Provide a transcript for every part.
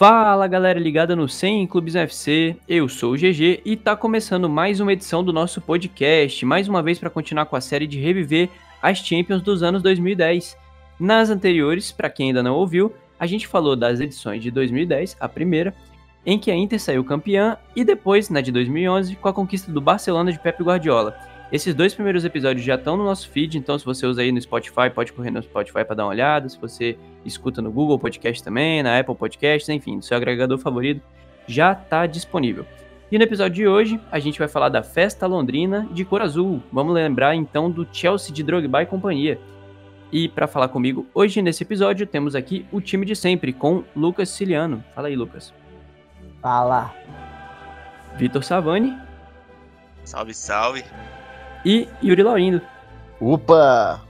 Fala galera ligada no 100 Clubes UFC, eu sou o GG e tá começando mais uma edição do nosso podcast, mais uma vez para continuar com a série de reviver as Champions dos anos 2010. Nas anteriores, para quem ainda não ouviu, a gente falou das edições de 2010, a primeira, em que a Inter saiu campeã, e depois, na de 2011, com a conquista do Barcelona de Pep Guardiola. Esses dois primeiros episódios já estão no nosso feed, então se você usa aí no Spotify, pode correr no Spotify para dar uma olhada. Se você escuta no Google Podcast também, na Apple Podcast, enfim, no seu agregador favorito, já está disponível. E no episódio de hoje, a gente vai falar da festa londrina de cor azul. Vamos lembrar então do Chelsea de Drogba e companhia. E para falar comigo hoje nesse episódio, temos aqui o time de sempre com Lucas Ciliano. Fala aí, Lucas. Fala. Vitor Savani. Salve, salve e Yuri Laurindo. Opa!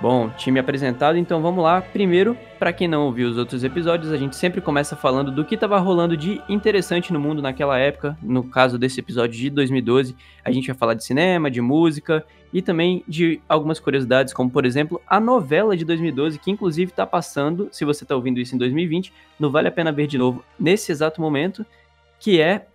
Bom, time apresentado, então vamos lá. Primeiro, para quem não ouviu os outros episódios, a gente sempre começa falando do que estava rolando de interessante no mundo naquela época. No caso desse episódio de 2012, a gente vai falar de cinema, de música e também de algumas curiosidades, como por exemplo a novela de 2012, que inclusive está passando, se você está ouvindo isso em 2020, não vale a pena ver de novo nesse exato momento, que é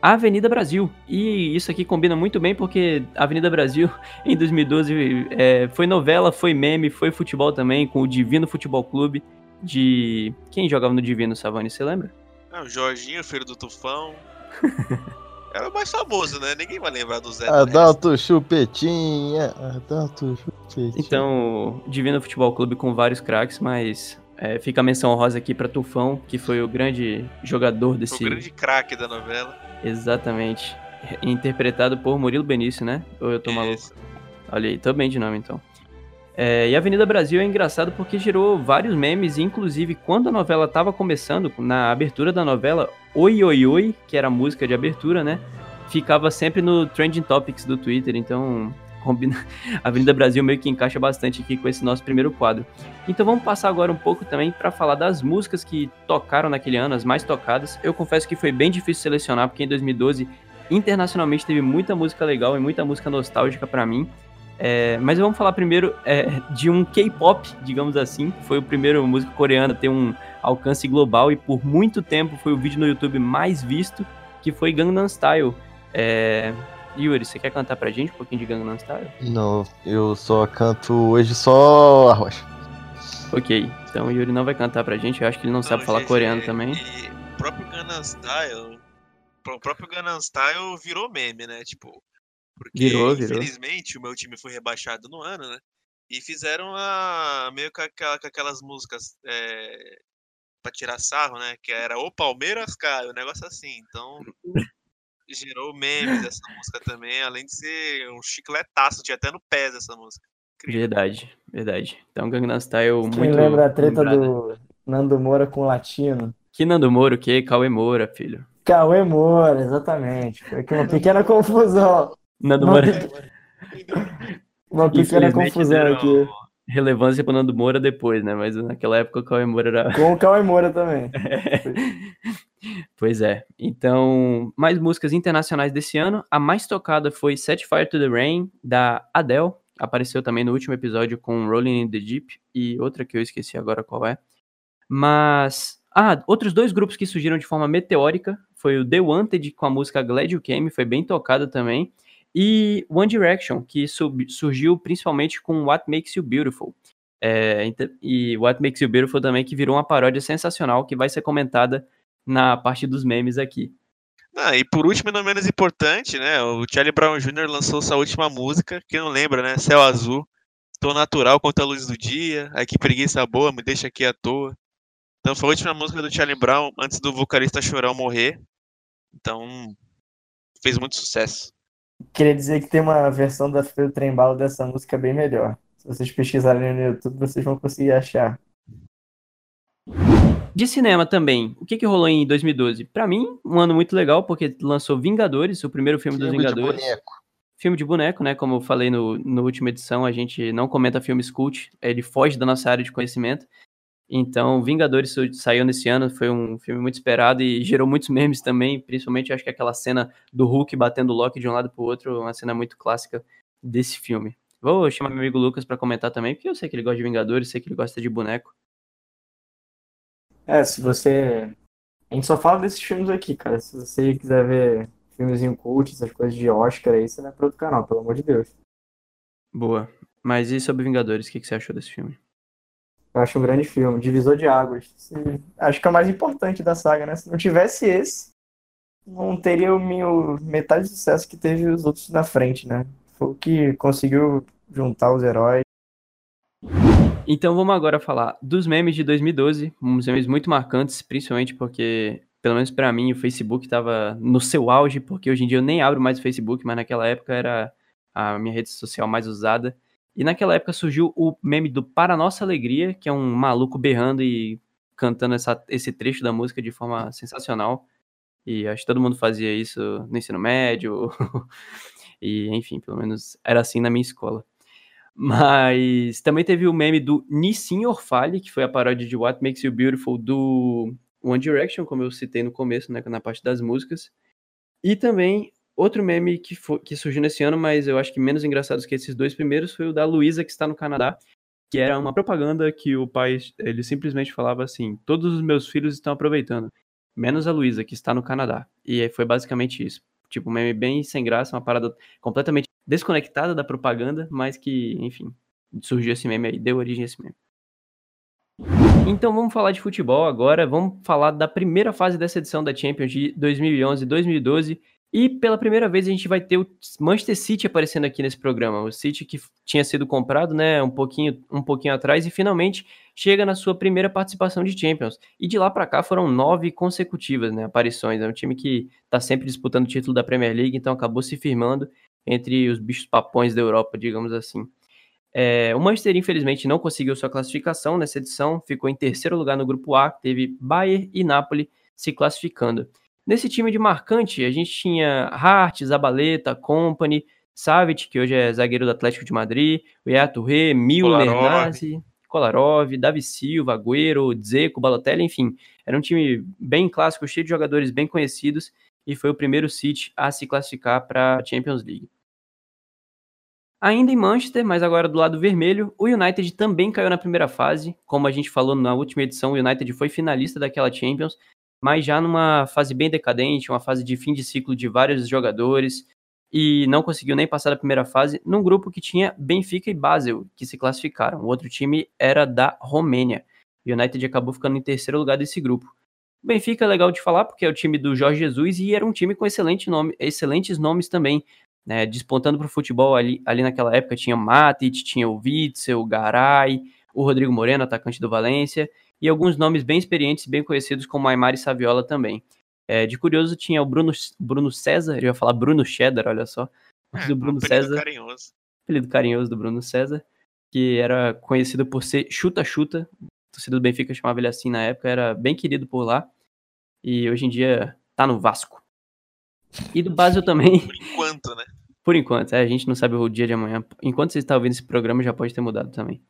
Avenida Brasil. E isso aqui combina muito bem porque Avenida Brasil em 2012 é, foi novela, foi meme, foi futebol também, com o Divino Futebol Clube de. Quem jogava no Divino Savani, você lembra? É, o Jorginho, filho do Tufão. Era o mais famoso, né? Ninguém vai lembrar do Zé. Adalto Chupetinha, Adalto Chupetinha. Então, Divino Futebol Clube com vários craques, mas é, fica a menção honrosa aqui para Tufão, que foi o grande jogador desse. O grande craque da novela. Exatamente. Interpretado por Murilo Benício, né? Ou eu tô Isso. maluco? Olha aí, tô bem de nome então. É, e Avenida Brasil é engraçado porque gerou vários memes, inclusive quando a novela estava começando, na abertura da novela, Oi Oi Oi, que era a música de abertura, né? Ficava sempre no Trending Topics do Twitter, então combina. A Avenida Brasil meio que encaixa bastante aqui com esse nosso primeiro quadro. Então vamos passar agora um pouco também para falar das músicas que tocaram naquele ano, as mais tocadas. Eu confesso que foi bem difícil selecionar, porque em 2012 internacionalmente teve muita música legal e muita música nostálgica para mim. É, mas vamos falar primeiro é, de um K-pop, digamos assim. Foi o primeiro música coreana a ter um alcance global e por muito tempo foi o vídeo no YouTube mais visto, que foi Gangnam Style. É, Yuri, você quer cantar pra gente um pouquinho de Gangnam Style? Não, eu só canto hoje só a rocha. Ok, então o Yuri não vai cantar pra gente, eu acho que ele não, não sabe falar coreano também. E o próprio Gangnam Style, o próprio Gangnam Style virou meme, né? Tipo, porque virou, virou. infelizmente o meu time foi rebaixado no ano, né? E fizeram a meio com, aquela, aquelas músicas é, pra tirar sarro, né? Que era o Palmeiras cai, um negócio assim. Então gerou memes essa música também, além de ser um chicletaço, tinha até no pés essa música. Incrível. Verdade, verdade. Então Gangnam Style Quem muito lembra a treta lembrada. do Nando Moura com o Latino? Que Nando Moura, o que? Cauê Moura, filho. Cauê Moura, exatamente. Foi aqui uma pequena confusão. Nando uma Moura. Pe... uma pequena confusão aqui. Relevância pro Nando Moura depois, né? Mas naquela época o Cauê Moura era. Com o Cauê Moura também. Pois é. Então, mais músicas internacionais desse ano. A mais tocada foi Set Fire to the Rain, da Adele. Apareceu também no último episódio com Rolling in the Deep e outra que eu esqueci agora qual é. Mas. Ah, outros dois grupos que surgiram de forma meteórica foi o The Wanted com a música Glad You Came, foi bem tocada também. E One Direction, que surgiu principalmente com What Makes You Beautiful. É, e What Makes You Beautiful também, que virou uma paródia sensacional que vai ser comentada na parte dos memes aqui. Ah, e por último, e não menos importante, né? O Charlie Brown Jr. lançou sua última música, que não lembra, né? Céu Azul. Tô natural contra a luz do dia. Ai que preguiça boa, me deixa aqui à toa. Então foi a última música do Charlie Brown antes do vocalista Chorão morrer. Então fez muito sucesso. Queria dizer que tem uma versão da Freio Trembalo dessa música bem melhor. Se vocês pesquisarem no YouTube, vocês vão conseguir achar. De cinema também, o que, que rolou em 2012? Para mim, um ano muito legal, porque lançou Vingadores, o primeiro filme, filme dos Vingadores. De boneco. Filme de boneco, né? Como eu falei no, no última edição, a gente não comenta filmes cult, ele foge da nossa área de conhecimento. Então, Vingadores saiu nesse ano, foi um filme muito esperado e gerou muitos memes também, principalmente acho que aquela cena do Hulk batendo o Loki de um lado pro outro, uma cena muito clássica desse filme. Vou chamar meu amigo Lucas para comentar também, porque eu sei que ele gosta de Vingadores, sei que ele gosta de boneco. É, se você. A gente só fala desses filmes aqui, cara. Se você quiser ver filmezinho cult, essas coisas de Oscar aí, você vai para outro canal, pelo amor de Deus. Boa. Mas e sobre Vingadores, o que, que você achou desse filme? Eu acho um grande filme, divisor de águas. Acho que é o mais importante da saga, né? Se não tivesse esse, não teria o meu metade do sucesso que teve os outros na frente, né? Foi o que conseguiu juntar os heróis. Então vamos agora falar dos memes de 2012, uns memes muito marcantes, principalmente porque, pelo menos para mim, o Facebook estava no seu auge, porque hoje em dia eu nem abro mais o Facebook, mas naquela época era a minha rede social mais usada. E naquela época surgiu o meme do Para Nossa Alegria, que é um maluco berrando e cantando essa, esse trecho da música de forma sensacional. E acho que todo mundo fazia isso no ensino médio. e, enfim, pelo menos era assim na minha escola. Mas também teve o meme do Nissin Orfale, que foi a paródia de What Makes You Beautiful do One Direction, como eu citei no começo, né, na parte das músicas. E também outro meme que, foi, que surgiu nesse ano, mas eu acho que menos engraçado que esses dois primeiros, foi o da Luísa, que está no Canadá, que era uma propaganda que o pai, ele simplesmente falava assim, todos os meus filhos estão aproveitando menos a Luísa, que está no Canadá. E foi basicamente isso. Tipo, um meme bem sem graça, uma parada completamente desconectada da propaganda, mas que, enfim, surgiu esse meme aí, deu origem a esse meme. Então vamos falar de futebol agora, vamos falar da primeira fase dessa edição da Champions de 2011 2012, e pela primeira vez a gente vai ter o Manchester City aparecendo aqui nesse programa. O City que tinha sido comprado, né, um pouquinho, um pouquinho atrás e finalmente chega na sua primeira participação de Champions. E de lá para cá foram nove consecutivas, né, aparições. É um time que está sempre disputando o título da Premier League, então acabou se firmando entre os bichos papões da Europa, digamos assim. É, o Manchester, infelizmente, não conseguiu sua classificação nessa edição, ficou em terceiro lugar no grupo A, teve Bayern e Napoli se classificando. Nesse time de marcante, a gente tinha Hart, Zabaleta, Company, Savic, que hoje é zagueiro do Atlético de Madrid, o Touré, Milner, Nazi, Kolarov, Davi Silva, Agüero, Dzeko, Balotelli, enfim. Era um time bem clássico, cheio de jogadores bem conhecidos, e foi o primeiro City a se classificar para a Champions League. Ainda em Manchester, mas agora do lado vermelho, o United também caiu na primeira fase. Como a gente falou na última edição, o United foi finalista daquela Champions, mas já numa fase bem decadente, uma fase de fim de ciclo de vários jogadores, e não conseguiu nem passar da primeira fase, num grupo que tinha Benfica e Basel, que se classificaram. O outro time era da Romênia. O United acabou ficando em terceiro lugar desse grupo. O Benfica é legal de falar porque é o time do Jorge Jesus e era um time com excelente nome, excelentes nomes também. Né, despontando para o futebol ali, ali naquela época tinha Matic, tinha o Witzel, o Garay, o Rodrigo Moreno, atacante do Valência, e alguns nomes bem experientes, bem conhecidos, como Aymar e Saviola também. É, de curioso, tinha o Bruno, Bruno César, eu ia falar Bruno Cheddar, olha só, mas é, o Bruno um César, carinhoso. apelido carinhoso do Bruno César, que era conhecido por ser chuta-chuta, o torcedor do Benfica chamava ele assim na época, era bem querido por lá, e hoje em dia tá no Vasco. E do Basel também. Por enquanto, né? Por enquanto, é, a gente não sabe o dia de amanhã. Enquanto você está ouvindo esse programa, já pode ter mudado também.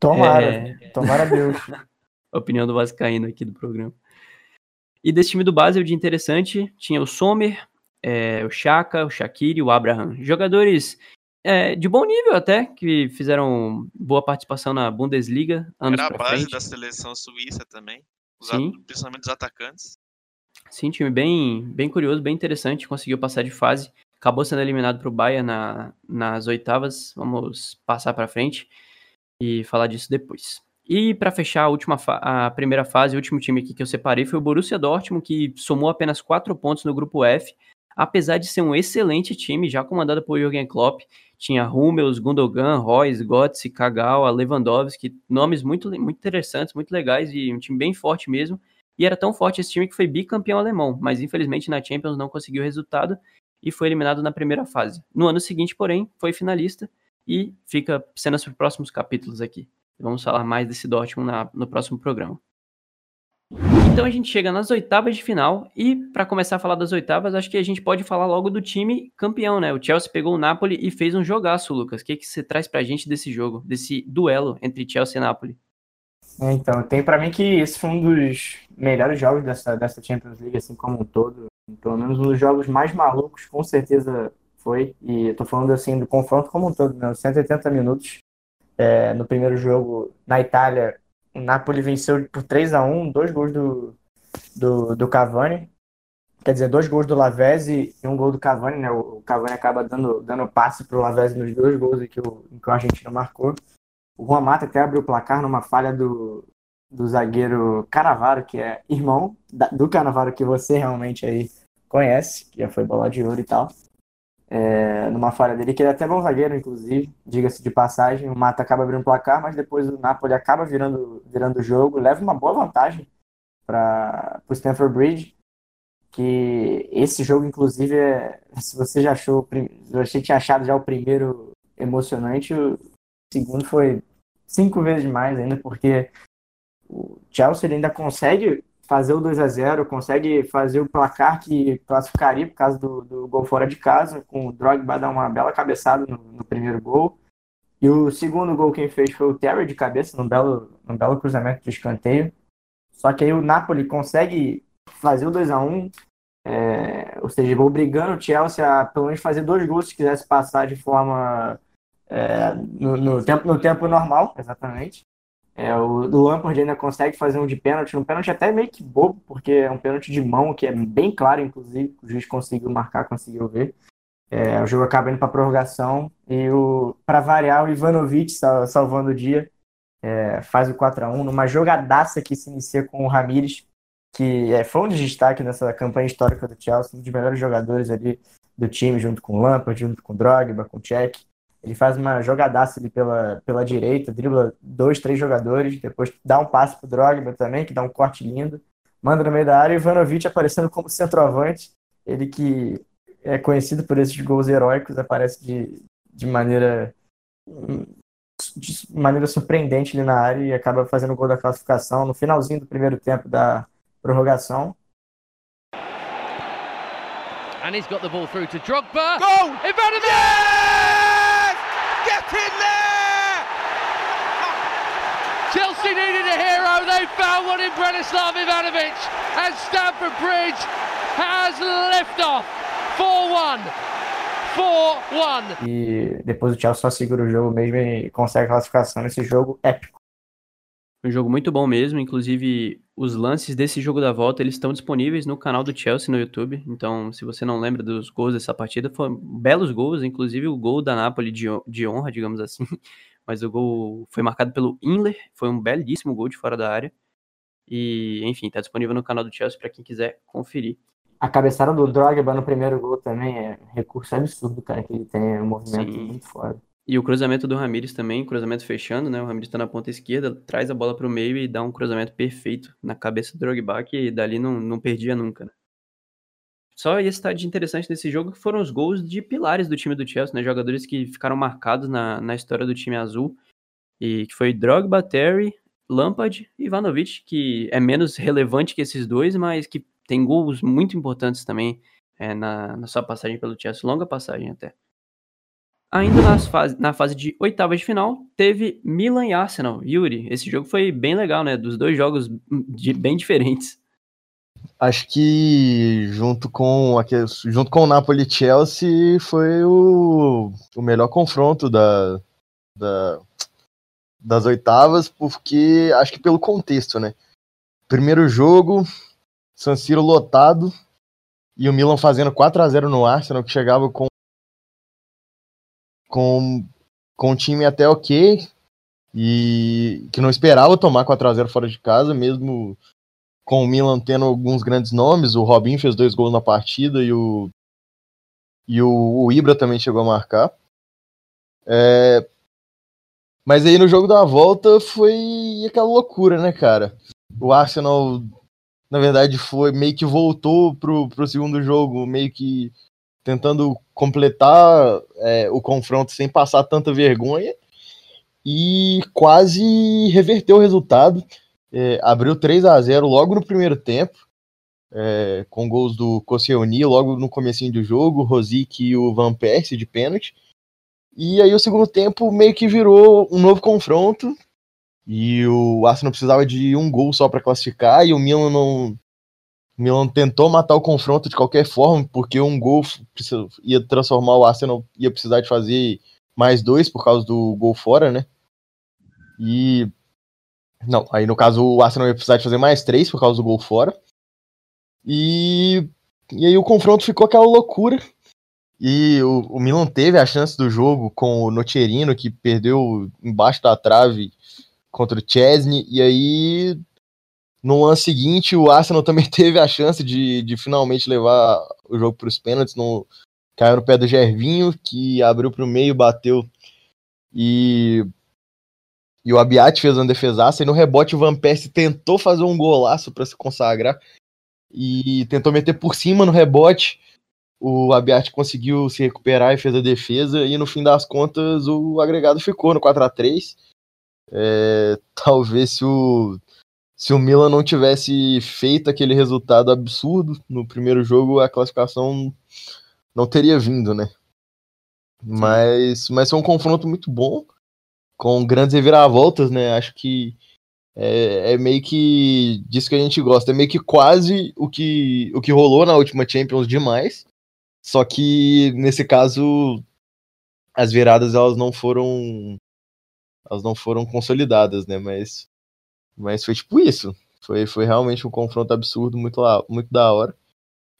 Tomara, é... tomara Deus. opinião do Vascaíno aqui do programa. E desse time do Basel, de interessante, tinha o Sommer, é, o Chaka, o Shaqiri e o Abraham. Jogadores é, de bom nível até, que fizeram boa participação na Bundesliga. Anos Era a base frente. da seleção suíça também, os Sim. principalmente os atacantes. Sim, time bem, bem curioso, bem interessante, conseguiu passar de fase. Acabou sendo eliminado para o Bayern na, nas oitavas. Vamos passar para frente e falar disso depois. E para fechar a última a primeira fase, o último time aqui que eu separei foi o Borussia Dortmund, que somou apenas quatro pontos no grupo F, apesar de ser um excelente time, já comandado por Jürgen Klopp. Tinha Hummels, Gundogan, Royce, Götze, Kagawa, Lewandowski, nomes muito, muito interessantes, muito legais e um time bem forte mesmo. E era tão forte esse time que foi bicampeão alemão, mas infelizmente na Champions não conseguiu resultado e foi eliminado na primeira fase. No ano seguinte, porém, foi finalista e fica cenas para os próximos capítulos aqui. Vamos falar mais desse Dortmund na, no próximo programa. Então a gente chega nas oitavas de final e para começar a falar das oitavas, acho que a gente pode falar logo do time campeão, né? O Chelsea pegou o Napoli e fez um jogaço, Lucas. O que que você traz pra gente desse jogo, desse duelo entre Chelsea e Napoli? É, então, tem para mim que esse foi um dos melhores jogos dessa, dessa Champions League, assim como um todo. Pelo menos um dos jogos mais malucos, com certeza foi. E eu tô falando assim do confronto como um todo, né? 180 minutos é, no primeiro jogo na Itália, O Napoli venceu por 3 a 1 dois gols do, do, do Cavani. Quer dizer, dois gols do Lavezzi e um gol do Cavani, né? O Cavani acaba dando, dando passe o Lavezzi nos dois gols que o, que o argentino marcou. O Juan Mata até abriu o placar numa falha do, do zagueiro Canavaro, que é irmão da, do Canavaro que você realmente aí conhece, que já foi bola de ouro e tal. É, numa falha dele, que ele é até bom zagueiro, inclusive, diga-se de passagem. O Mata acaba abrindo o placar, mas depois o Napoli acaba virando, virando o jogo, leva uma boa vantagem para o Stanford Bridge. Que esse jogo, inclusive, é, se você já achou, se você tinha achado já o primeiro emocionante, o segundo foi cinco vezes mais ainda, porque o Chelsea ainda consegue fazer o 2 a 0 consegue fazer o placar que classificaria por causa do, do gol fora de casa, com o Drogba dar uma bela cabeçada no, no, primeiro gol. E o segundo gol quem fez foi o Terry de cabeça, num belo, num belo cruzamento de escanteio. Só que aí o Napoli consegue fazer o 2 a 1 é, ou seja, obrigando o Chelsea a pelo menos fazer dois gols se quisesse passar de forma é, no, no, tempo, no tempo normal, exatamente. É, o, o Lampard ainda consegue fazer um de pênalti, um pênalti até meio que bobo, porque é um pênalti de mão, que é bem claro, inclusive, o juiz conseguiu marcar, conseguiu ver. É, o jogo acaba indo para prorrogação e para variar o Ivanovic salvando o dia é, faz o 4 a 1 numa jogadaça que se inicia com o Ramires que é, foi um destaque nessa campanha histórica do Chelsea um dos melhores jogadores ali do time junto com o Lampard junto com o Drogba com o Cech ele faz uma jogadaça ali pela, pela direita, dribla dois, três jogadores, depois dá um passe pro Drogba também, que dá um corte lindo, manda no meio da área, e Ivanovic aparecendo como centroavante, ele que é conhecido por esses gols heróicos, aparece de, de maneira de maneira surpreendente ali na área e acaba fazendo o gol da classificação no finalzinho do primeiro tempo da prorrogação. And he's got the ball through to Drogba. Goal! Ivanovic! Yeah! Get in there! Chelsea needed a hero. They found one in Branislav Ivanovic. And Stamford Bridge has liftoff. 4-1. 4-1. E depois o Chelsea só segura o jogo mesmo e consegue a classificação nesse jogo épico. Um jogo muito bom mesmo, inclusive os lances desse jogo da volta, eles estão disponíveis no canal do Chelsea no YouTube, então se você não lembra dos gols dessa partida, foram belos gols, inclusive o gol da Napoli de, de honra, digamos assim, mas o gol foi marcado pelo Inler, foi um belíssimo gol de fora da área, e enfim, está disponível no canal do Chelsea para quem quiser conferir. A cabeçada do Drogba no primeiro gol também é recurso absurdo, cara, que ele tem um movimento Sim. muito foda. E o cruzamento do Ramires também, cruzamento fechando, né? O Ramires está na ponta esquerda, traz a bola para o meio e dá um cruzamento perfeito na cabeça do Drogba, que dali não, não perdia nunca, né? Só esse tá de interessante nesse jogo que foram os gols de pilares do time do Chelsea, né? Jogadores que ficaram marcados na, na história do time azul. E que foi Drogba, Terry, Lampard e Ivanovic, que é menos relevante que esses dois, mas que tem gols muito importantes também é, na, na sua passagem pelo Chelsea, longa passagem até. Ainda nas fase, na fase de oitavas de final, teve Milan e Arsenal. Yuri, esse jogo foi bem legal, né? Dos dois jogos de, bem diferentes. Acho que junto com junto com o Napoli e Chelsea foi o, o melhor confronto da, da, das oitavas, porque acho que pelo contexto, né? Primeiro jogo, San Siro lotado e o Milan fazendo 4 a 0 no Arsenal, que chegava com com, com um time até ok e que não esperava tomar 4 a 0 fora de casa, mesmo com o Milan tendo alguns grandes nomes. O Robin fez dois gols na partida e o, e o, o Ibra também chegou a marcar. É, mas aí no jogo da volta foi aquela loucura, né, cara? O Arsenal, na verdade, foi meio que voltou pro, pro segundo jogo, meio que tentando completar é, o confronto sem passar tanta vergonha e quase reverteu o resultado. É, abriu 3 a 0 logo no primeiro tempo, é, com gols do Koscielny logo no comecinho do jogo, Rosic e o Van Persie de pênalti. E aí o segundo tempo meio que virou um novo confronto e o Arsenal precisava de um gol só para classificar e o Milan não o Milan tentou matar o confronto de qualquer forma, porque um gol ia transformar o Arsenal, ia precisar de fazer mais dois por causa do gol fora, né? E Não, aí no caso o Arsenal ia precisar de fazer mais três por causa do gol fora. E, e aí o confronto ficou aquela loucura. E o, o Milan teve a chance do jogo com o Nocerino, que perdeu embaixo da trave contra o Chesney. E aí, no ano seguinte, o Arsenal também teve a chance de, de finalmente levar o jogo para os pênaltis. No, caiu no pé do Gervinho, que abriu para o meio, bateu. E e o Abiat fez uma defesaça, e no rebote o Van Persie tentou fazer um golaço para se consagrar. E tentou meter por cima no rebote. O Abiat conseguiu se recuperar e fez a defesa. E no fim das contas o agregado ficou no 4 a 3 é, Talvez se o, se o Milan não tivesse feito aquele resultado absurdo no primeiro jogo, a classificação não teria vindo, né? Mas, mas foi um confronto muito bom com grandes reviravoltas, né? Acho que é, é, meio que disso que a gente gosta. É meio que quase o que, o que rolou na última Champions demais. Só que nesse caso as viradas elas não foram elas não foram consolidadas, né? Mas mas foi tipo isso. Foi, foi realmente um confronto absurdo, muito, lá, muito da hora.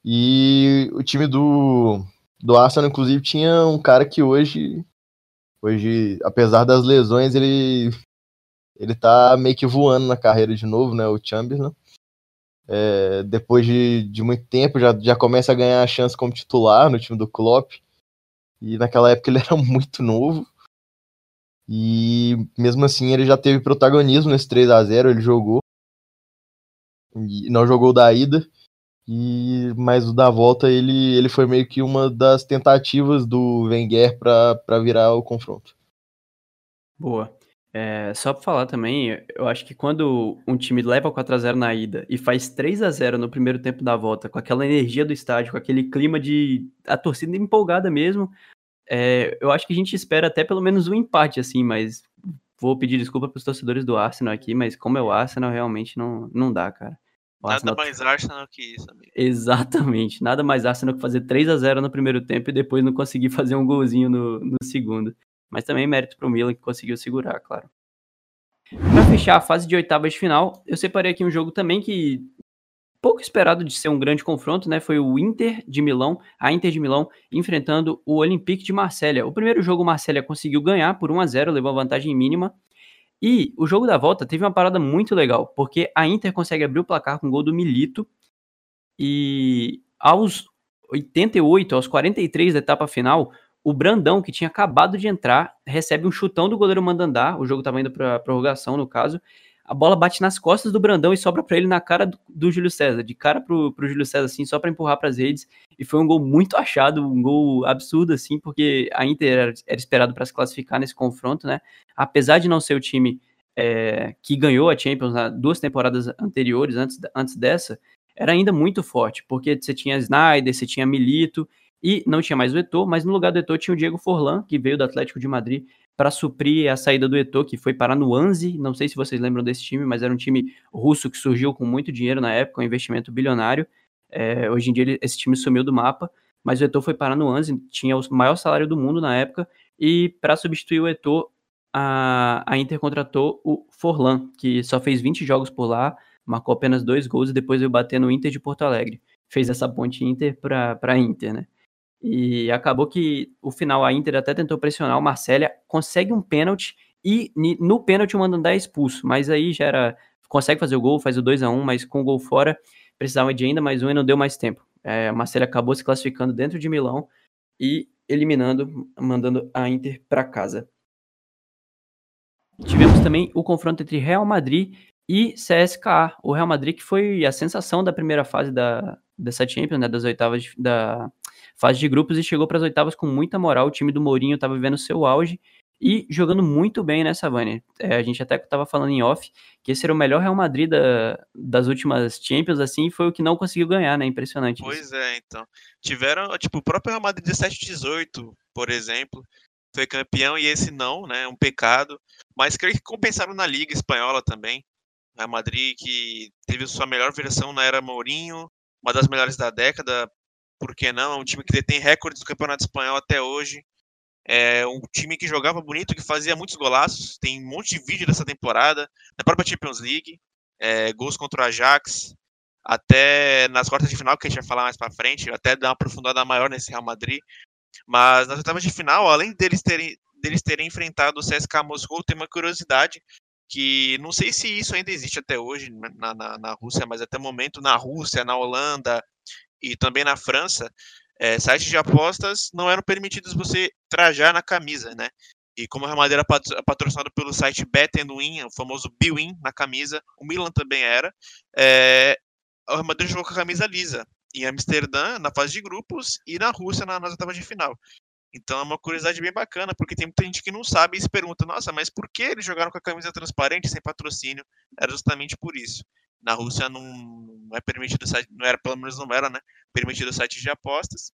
E o time do, do Arsenal, inclusive, tinha um cara que hoje Hoje, apesar das lesões, ele ele tá meio que voando na carreira de novo, né? O Chamberlain. É, depois de, de muito tempo, já, já começa a ganhar a chance como titular no time do Klopp. E naquela época ele era muito novo. E mesmo assim ele já teve protagonismo nesse 3 a 0 ele jogou. E não jogou da ida. E mas o da volta ele, ele foi meio que uma das tentativas do Wenger para virar o confronto. Boa. É, só para falar também, eu acho que quando um time leva 4 a 0 na ida e faz 3 a 0 no primeiro tempo da volta, com aquela energia do estádio, com aquele clima de a torcida empolgada mesmo, é, eu acho que a gente espera até pelo menos um empate assim, mas vou pedir desculpa para os torcedores do Arsenal aqui, mas como é o Arsenal, realmente não, não dá, cara. Nada Arsenal... mais Arsenal que isso, amigo. Exatamente. Nada mais Arsenal que fazer 3 a 0 no primeiro tempo e depois não conseguir fazer um golzinho no, no segundo. Mas também mérito pro Milan que conseguiu segurar, claro. Para fechar a fase de oitavas de final, eu separei aqui um jogo também que pouco esperado de ser um grande confronto, né? Foi o Inter de Milão, a Inter de Milão enfrentando o Olympique de Marselha. O primeiro jogo o Marselha conseguiu ganhar por 1 a 0, levou vantagem mínima. E o jogo da volta teve uma parada muito legal, porque a Inter consegue abrir o placar com o gol do Milito. E aos 88, aos 43 da etapa final, o Brandão, que tinha acabado de entrar, recebe um chutão do goleiro Mandandá. O jogo estava indo para prorrogação, no caso. A bola bate nas costas do Brandão e sobra para ele na cara do, do, Júlio César, de cara pro, pro Júlio César, assim, só para empurrar para as redes. E foi um gol muito achado, um gol absurdo, assim, porque a Inter era, era esperado para se classificar nesse confronto, né? Apesar de não ser o time é, que ganhou a Champions nas duas temporadas anteriores, antes, antes dessa, era ainda muito forte, porque você tinha Snyder, você tinha Milito, e não tinha mais o Eto'o, mas no lugar do Eto'o tinha o Diego Forlan, que veio do Atlético de Madrid para suprir a saída do Eto'o, que foi parar no Anzi. Não sei se vocês lembram desse time, mas era um time russo que surgiu com muito dinheiro na época, um investimento bilionário. É, hoje em dia ele, esse time sumiu do mapa, mas o Eto'o foi parar no Anzi, tinha o maior salário do mundo na época, e para substituir o Eto'o, a, a Inter contratou o Forlan, que só fez 20 jogos por lá, marcou apenas dois gols e depois veio bater no Inter de Porto Alegre. Fez essa ponte Inter para Inter, né? E acabou que o final a Inter até tentou pressionar o Marcélia, consegue um pênalti e no pênalti o Mandandá é expulso, mas aí já era consegue fazer o gol, faz o 2 a 1 mas com o gol fora precisava de ainda mais um e não deu mais tempo. É, a Marcélia acabou se classificando dentro de Milão e eliminando, mandando a Inter para casa. Tivemos também o confronto entre Real Madrid e CSKA. O Real Madrid que foi a sensação da primeira fase da, dessa Champions, né, das oitavas de, da fase de grupos e chegou para as oitavas com muita moral. O time do Mourinho estava vivendo seu auge e jogando muito bem nessa Vânia. É, a gente até estava falando em off que esse era o melhor Real Madrid da, das últimas Champions, assim, foi o que não conseguiu ganhar, né? Impressionante. Pois isso. é, então. Tiveram, tipo, o próprio Real Madrid 17-18, por exemplo, foi campeão e esse não, né? Um pecado. Mas creio que compensaram na Liga Espanhola também. Real Madrid que teve sua melhor versão na era Mourinho, uma das melhores da década, por que não? É um time que detém recordes do Campeonato Espanhol até hoje. É um time que jogava bonito, que fazia muitos golaços. Tem um monte de vídeo dessa temporada, na própria Champions League, é, gols contra o Ajax, até nas quartas de final, que a gente vai falar mais para frente, até dar uma aprofundada maior nesse Real Madrid. Mas nas oitavas de final, além deles terem, deles terem enfrentado o CSKA Moscou, tem uma curiosidade que não sei se isso ainda existe até hoje na, na, na Rússia, mas até o momento na Rússia, na Holanda e também na França, é, sites de apostas não eram permitidos você trajar na camisa, né? E como Madrid era patrocinado pelo site Bet Win, o famoso Biwin na camisa, o Milan também era, é, o Real Madrid jogou com a camisa lisa em Amsterdã, na fase de grupos, e na Rússia, na, nas oitavas de final. Então é uma curiosidade bem bacana, porque tem muita gente que não sabe e se pergunta, nossa, mas por que eles jogaram com a camisa transparente sem patrocínio? Era justamente por isso. Na Rússia não, não é permitido, não era, pelo menos não era, né? Permitido site de apostas.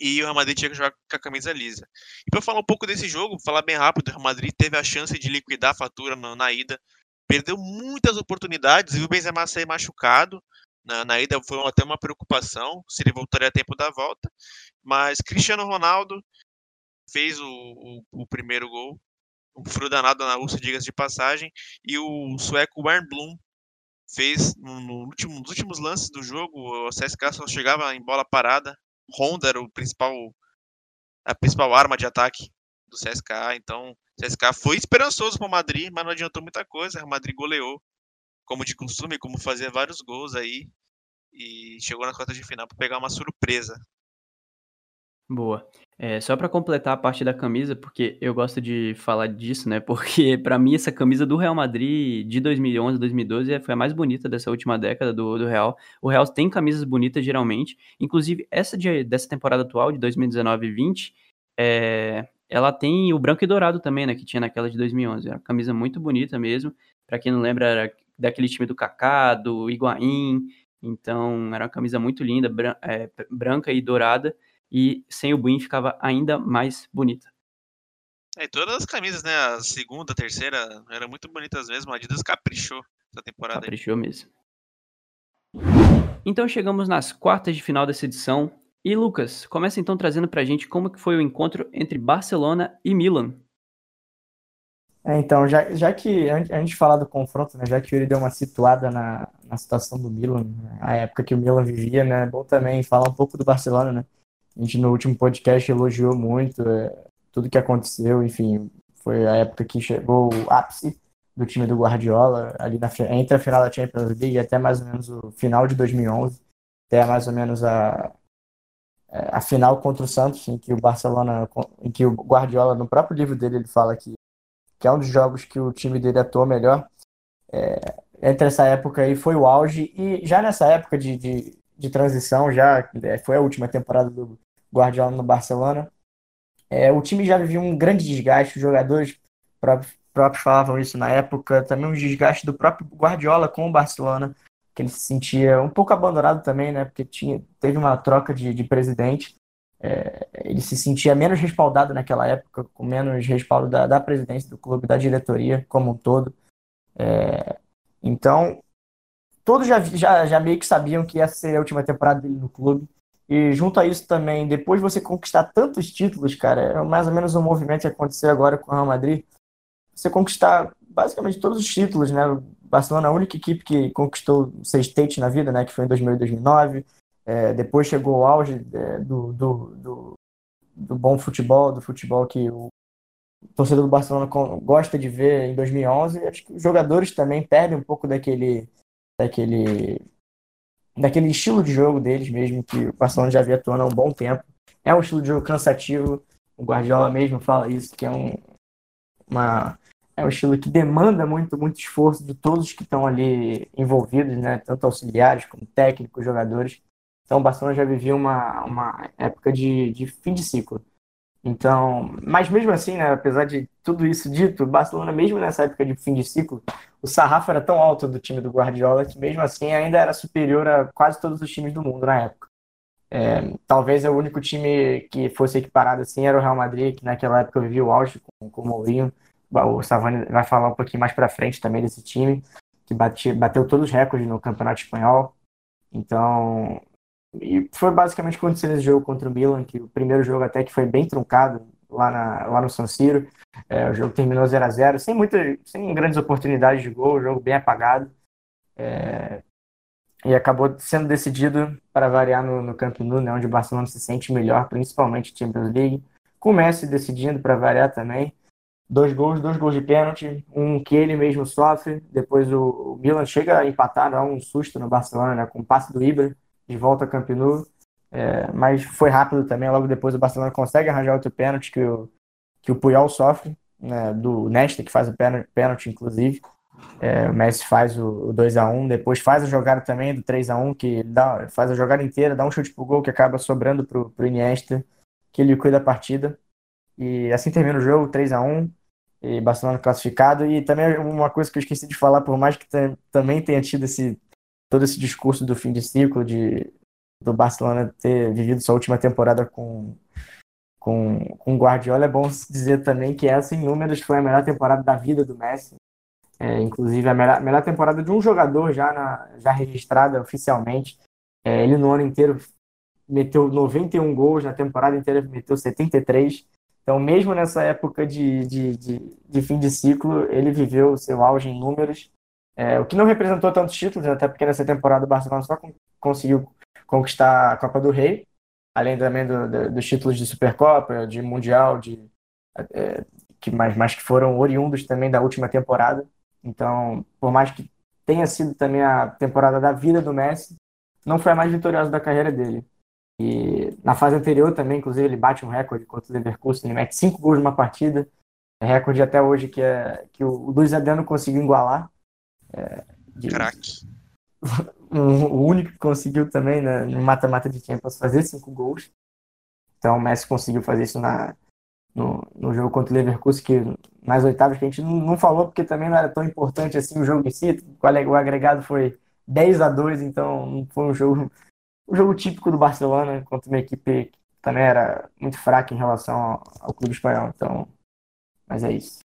E o Real Madrid tinha que jogar com a camisa lisa. E para falar um pouco desse jogo, falar bem rápido, o Real Madrid teve a chance de liquidar a fatura na, na ida, perdeu muitas oportunidades, viu o Benzema sair machucado, na, na, ida foi até uma preocupação se ele voltaria a tempo da volta. Mas Cristiano Ronaldo fez o, o, o primeiro gol. Um frio danado na Rússia, diga-se de passagem. E o sueco Wernbloom fez no, no último, nos últimos lances do jogo. O CSK só chegava em bola parada. Honda era o principal, a principal arma de ataque do CSK. Então, o CSK foi esperançoso para o Madrid, mas não adiantou muita coisa. O Madrid goleou como de costume, como fazia vários gols aí e chegou na quarta de final para pegar uma surpresa. Boa. É, só para completar a parte da camisa, porque eu gosto de falar disso, né? Porque para mim essa camisa do Real Madrid de 2011, 2012 foi a mais bonita dessa última década do, do Real. O Real tem camisas bonitas geralmente, inclusive essa de, dessa temporada atual de 2019 e 20, é, ela tem o branco e dourado também, né? Que tinha naquela de 2011. É uma camisa muito bonita mesmo. Para quem não lembra, era daquele time do Kaká, do Higuaín. Então, era uma camisa muito linda, bran é, branca e dourada. E sem o Buin ficava ainda mais bonita. É, todas as camisas, né? A segunda, a terceira, eram muito bonitas mesmo. A Adidas caprichou essa temporada. Caprichou aí. mesmo. Então chegamos nas quartas de final dessa edição. E Lucas, começa então trazendo pra gente como que foi o encontro entre Barcelona e Milan. É, então, já, já que, antes de falar do confronto, né, já que ele deu uma situada na, na situação do Milan, né, a época que o Milan vivia, né, é bom também falar um pouco do Barcelona, né? A gente no último podcast elogiou muito é, tudo que aconteceu, enfim, foi a época que chegou o ápice do time do Guardiola, ali na, entre a final da Champions League até mais ou menos o final de 2011, até mais ou menos a, é, a final contra o Santos, em que o Barcelona, em que o Guardiola, no próprio livro dele, ele fala que que é um dos jogos que o time dele atuou melhor. É, entre essa época aí foi o auge, e já nessa época de, de, de transição, já é, foi a última temporada do Guardiola no Barcelona, é, o time já vivia um grande desgaste, os jogadores próprios, próprios falavam isso na época, também um desgaste do próprio Guardiola com o Barcelona, que ele se sentia um pouco abandonado também, né, porque tinha, teve uma troca de, de presidente, é, ele se sentia menos respaldado naquela época, com menos respaldo da, da presidência do clube, da diretoria como um todo. É, então, todos já, já, já meio que sabiam que ia ser a última temporada dele no clube. E junto a isso também, depois de você conquistar tantos títulos, cara, é mais ou menos um movimento que aconteceu agora com o Real Madrid. Você conquistar basicamente todos os títulos, né? O Barcelona a única equipe que conquistou seis states na vida, né? Que foi em 2008 e 2009. É, depois chegou o auge é, do, do, do, do, bom futebol, do futebol que o torcedor do Barcelona gosta de ver em 2011. Acho que os jogadores também perdem um pouco daquele, daquele, daquele estilo de jogo deles mesmo, que o Barcelona já havia atuando há um bom tempo. É um estilo de jogo cansativo, o Guardiola mesmo fala isso, que é um, uma, é um estilo que demanda muito, muito esforço de todos que estão ali envolvidos, né? tanto auxiliares como técnicos, jogadores. Então o Barcelona já vivia uma, uma época de, de fim de ciclo. Então, mas mesmo assim, né, apesar de tudo isso dito, o Barcelona, mesmo nessa época de fim de ciclo, o sarrafo era tão alto do time do Guardiola que mesmo assim ainda era superior a quase todos os times do mundo na época. É, talvez o único time que fosse equiparado assim era o Real Madrid, que naquela época vivia o auge com, com o Mourinho. O Savani vai falar um pouquinho mais para frente também desse time, que bate, bateu todos os recordes no Campeonato Espanhol. Então, e foi basicamente aconteceu nesse jogo contra o Milan, que o primeiro jogo até que foi bem truncado. lá, na, lá no San Siro. É, o jogo terminou 0 a 0 sem, muita, sem grandes oportunidades de gol, o jogo bem apagado. É, e acabou sendo decidido para variar no, no Camp Nou, né, onde o Barcelona se sente melhor, principalmente Champions League. Com o Messi decidindo para variar também. Dois gols, dois gols de pênalti, um que ele mesmo sofre. Depois o, o Milan chega a empatar, dá um susto no Barcelona, né, com o passe do Ibra de volta ao Camp. É, mas foi rápido também. Logo depois o Barcelona consegue arranjar outro pênalti que o, que o Puyol sofre, né, do Nesta, que faz o pênalti, inclusive. É, o Messi faz o, o 2x1, depois faz a jogada também do 3x1, que dá, faz a jogada inteira, dá um chute pro gol que acaba sobrando pro, pro Iniesta, que ele cuida da partida. E assim termina o jogo, 3x1, e Barcelona classificado. E também uma coisa que eu esqueci de falar, por mais que também tenha tido esse, todo esse discurso do fim de ciclo, de, do Barcelona ter vivido sua última temporada com com, com Guardiola, é bom dizer também que essa, em números, foi a melhor temporada da vida do Messi. É, inclusive, a melhor, melhor temporada de um jogador já, na, já registrada oficialmente. É, ele, no ano inteiro, meteu 91 gols, na temporada inteira, meteu 73. Então, mesmo nessa época de, de, de, de fim de ciclo, ele viveu o seu auge em números. É, o que não representou tantos títulos, até porque nessa temporada o Barcelona só conseguiu conquistar a Copa do Rei, além também do, do, dos títulos de Supercopa, de Mundial, de, é, que mais, mais que foram oriundos também da última temporada. Então, por mais que tenha sido também a temporada da vida do Messi, não foi a mais vitoriosa da carreira dele. E na fase anterior também, inclusive, ele bate um recorde contra o Leverkusen, ele mete cinco gols numa partida, é recorde até hoje que, é, que o Luiz Adriano conseguiu igualar. É, Crack. o único que conseguiu também né, no mata-mata de Champions fazer cinco gols. Então o Messi conseguiu fazer isso na, no, no jogo contra o Leverkusen, que nas oitavas que a gente não, não, falou porque também não era tão importante assim o jogo em si. O agregado foi 10 a 2 então não foi um jogo, um jogo típico do Barcelona contra uma equipe que também era muito fraca em relação ao, ao clube espanhol. Então, mas é isso.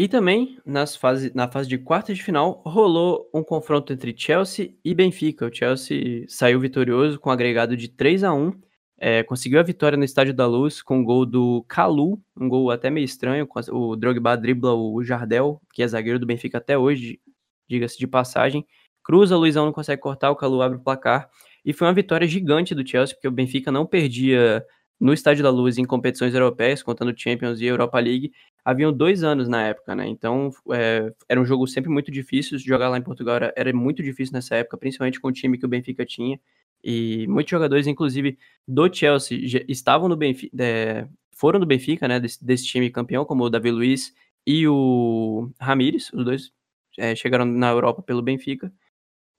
E também, nas fase, na fase de quartas de final, rolou um confronto entre Chelsea e Benfica. O Chelsea saiu vitorioso com um agregado de 3 a 1 é, conseguiu a vitória no Estádio da Luz com o um gol do Calu, um gol até meio estranho. O Drogba dribla o Jardel, que é zagueiro do Benfica até hoje, diga-se de passagem. Cruza, o Luizão não consegue cortar, o Calu abre o placar. E foi uma vitória gigante do Chelsea, porque o Benfica não perdia no Estádio da Luz em competições europeias, contando Champions e Europa League, haviam dois anos na época, né? Então é, era um jogo sempre muito difícil. Jogar lá em Portugal era, era, muito difícil nessa época, principalmente com o time que o Benfica tinha. E muitos jogadores, inclusive do Chelsea, estavam no Benfica, é, foram do Benfica, né? Desse, desse, time campeão, como o Davi Luiz e o Ramires, os dois é, chegaram na Europa pelo Benfica.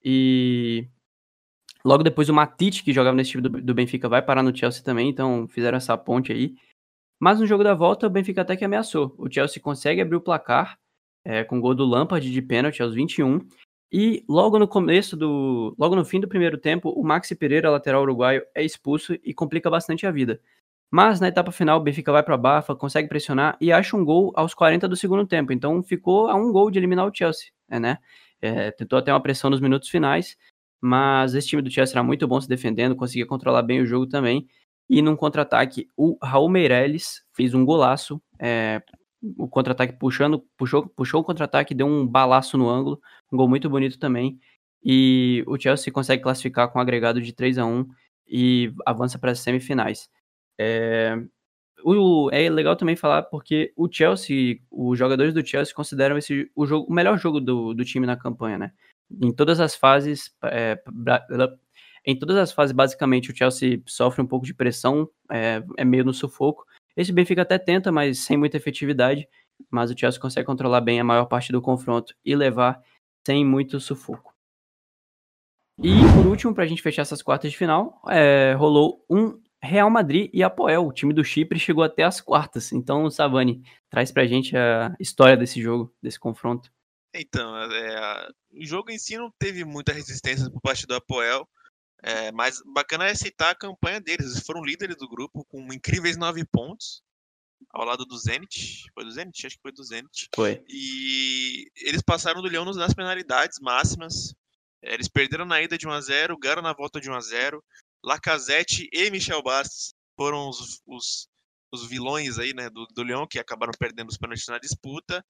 E logo depois o Matite, que jogava nesse time do, do Benfica, vai parar no Chelsea também, então fizeram essa ponte aí. Mas no jogo da volta, o Benfica até que ameaçou. O Chelsea consegue abrir o placar é, com o gol do Lampard de pênalti aos 21. E logo no começo do. Logo no fim do primeiro tempo, o Maxi Pereira, lateral uruguaio, é expulso e complica bastante a vida. Mas na etapa final, o Benfica vai para Bafa, consegue pressionar e acha um gol aos 40 do segundo tempo. Então ficou a um gol de eliminar o Chelsea, né? É, tentou até uma pressão nos minutos finais, mas esse time do Chelsea era muito bom se defendendo, conseguia controlar bem o jogo também. E num contra-ataque, o Raul Meirelles fez um golaço. É, o contra-ataque puxando, puxou, puxou o contra-ataque, deu um balaço no ângulo. Um gol muito bonito também. E o Chelsea consegue classificar com um agregado de 3 a 1 e avança para as semifinais. É, o, é legal também falar porque o Chelsea, os jogadores do Chelsea consideram esse o, jogo, o melhor jogo do, do time na campanha, né? Em todas as fases, é, em todas as fases, basicamente, o Chelsea sofre um pouco de pressão, é, é meio no sufoco. Esse Benfica até tenta, mas sem muita efetividade. Mas o Chelsea consegue controlar bem a maior parte do confronto e levar sem muito sufoco. E por último, para a gente fechar essas quartas de final, é, rolou um Real Madrid e Apoel. O time do Chipre chegou até as quartas. Então, Savani, traz para a gente a história desse jogo, desse confronto. Então, é, o jogo em si não teve muita resistência por parte do Apoel. É, mas bacana é citar a campanha deles. Eles foram líderes do grupo com incríveis nove pontos ao lado do Zenit. Foi do Zenit? Acho que foi do Zenit. Foi. E eles passaram do Leão nas penalidades máximas. É, eles perderam na ida de 1 a 0 ganharam na volta de 1 a 0 Lacazette e Michel Bastos foram os, os os vilões aí, né, do, do Leão, que acabaram perdendo os pênaltis na disputa.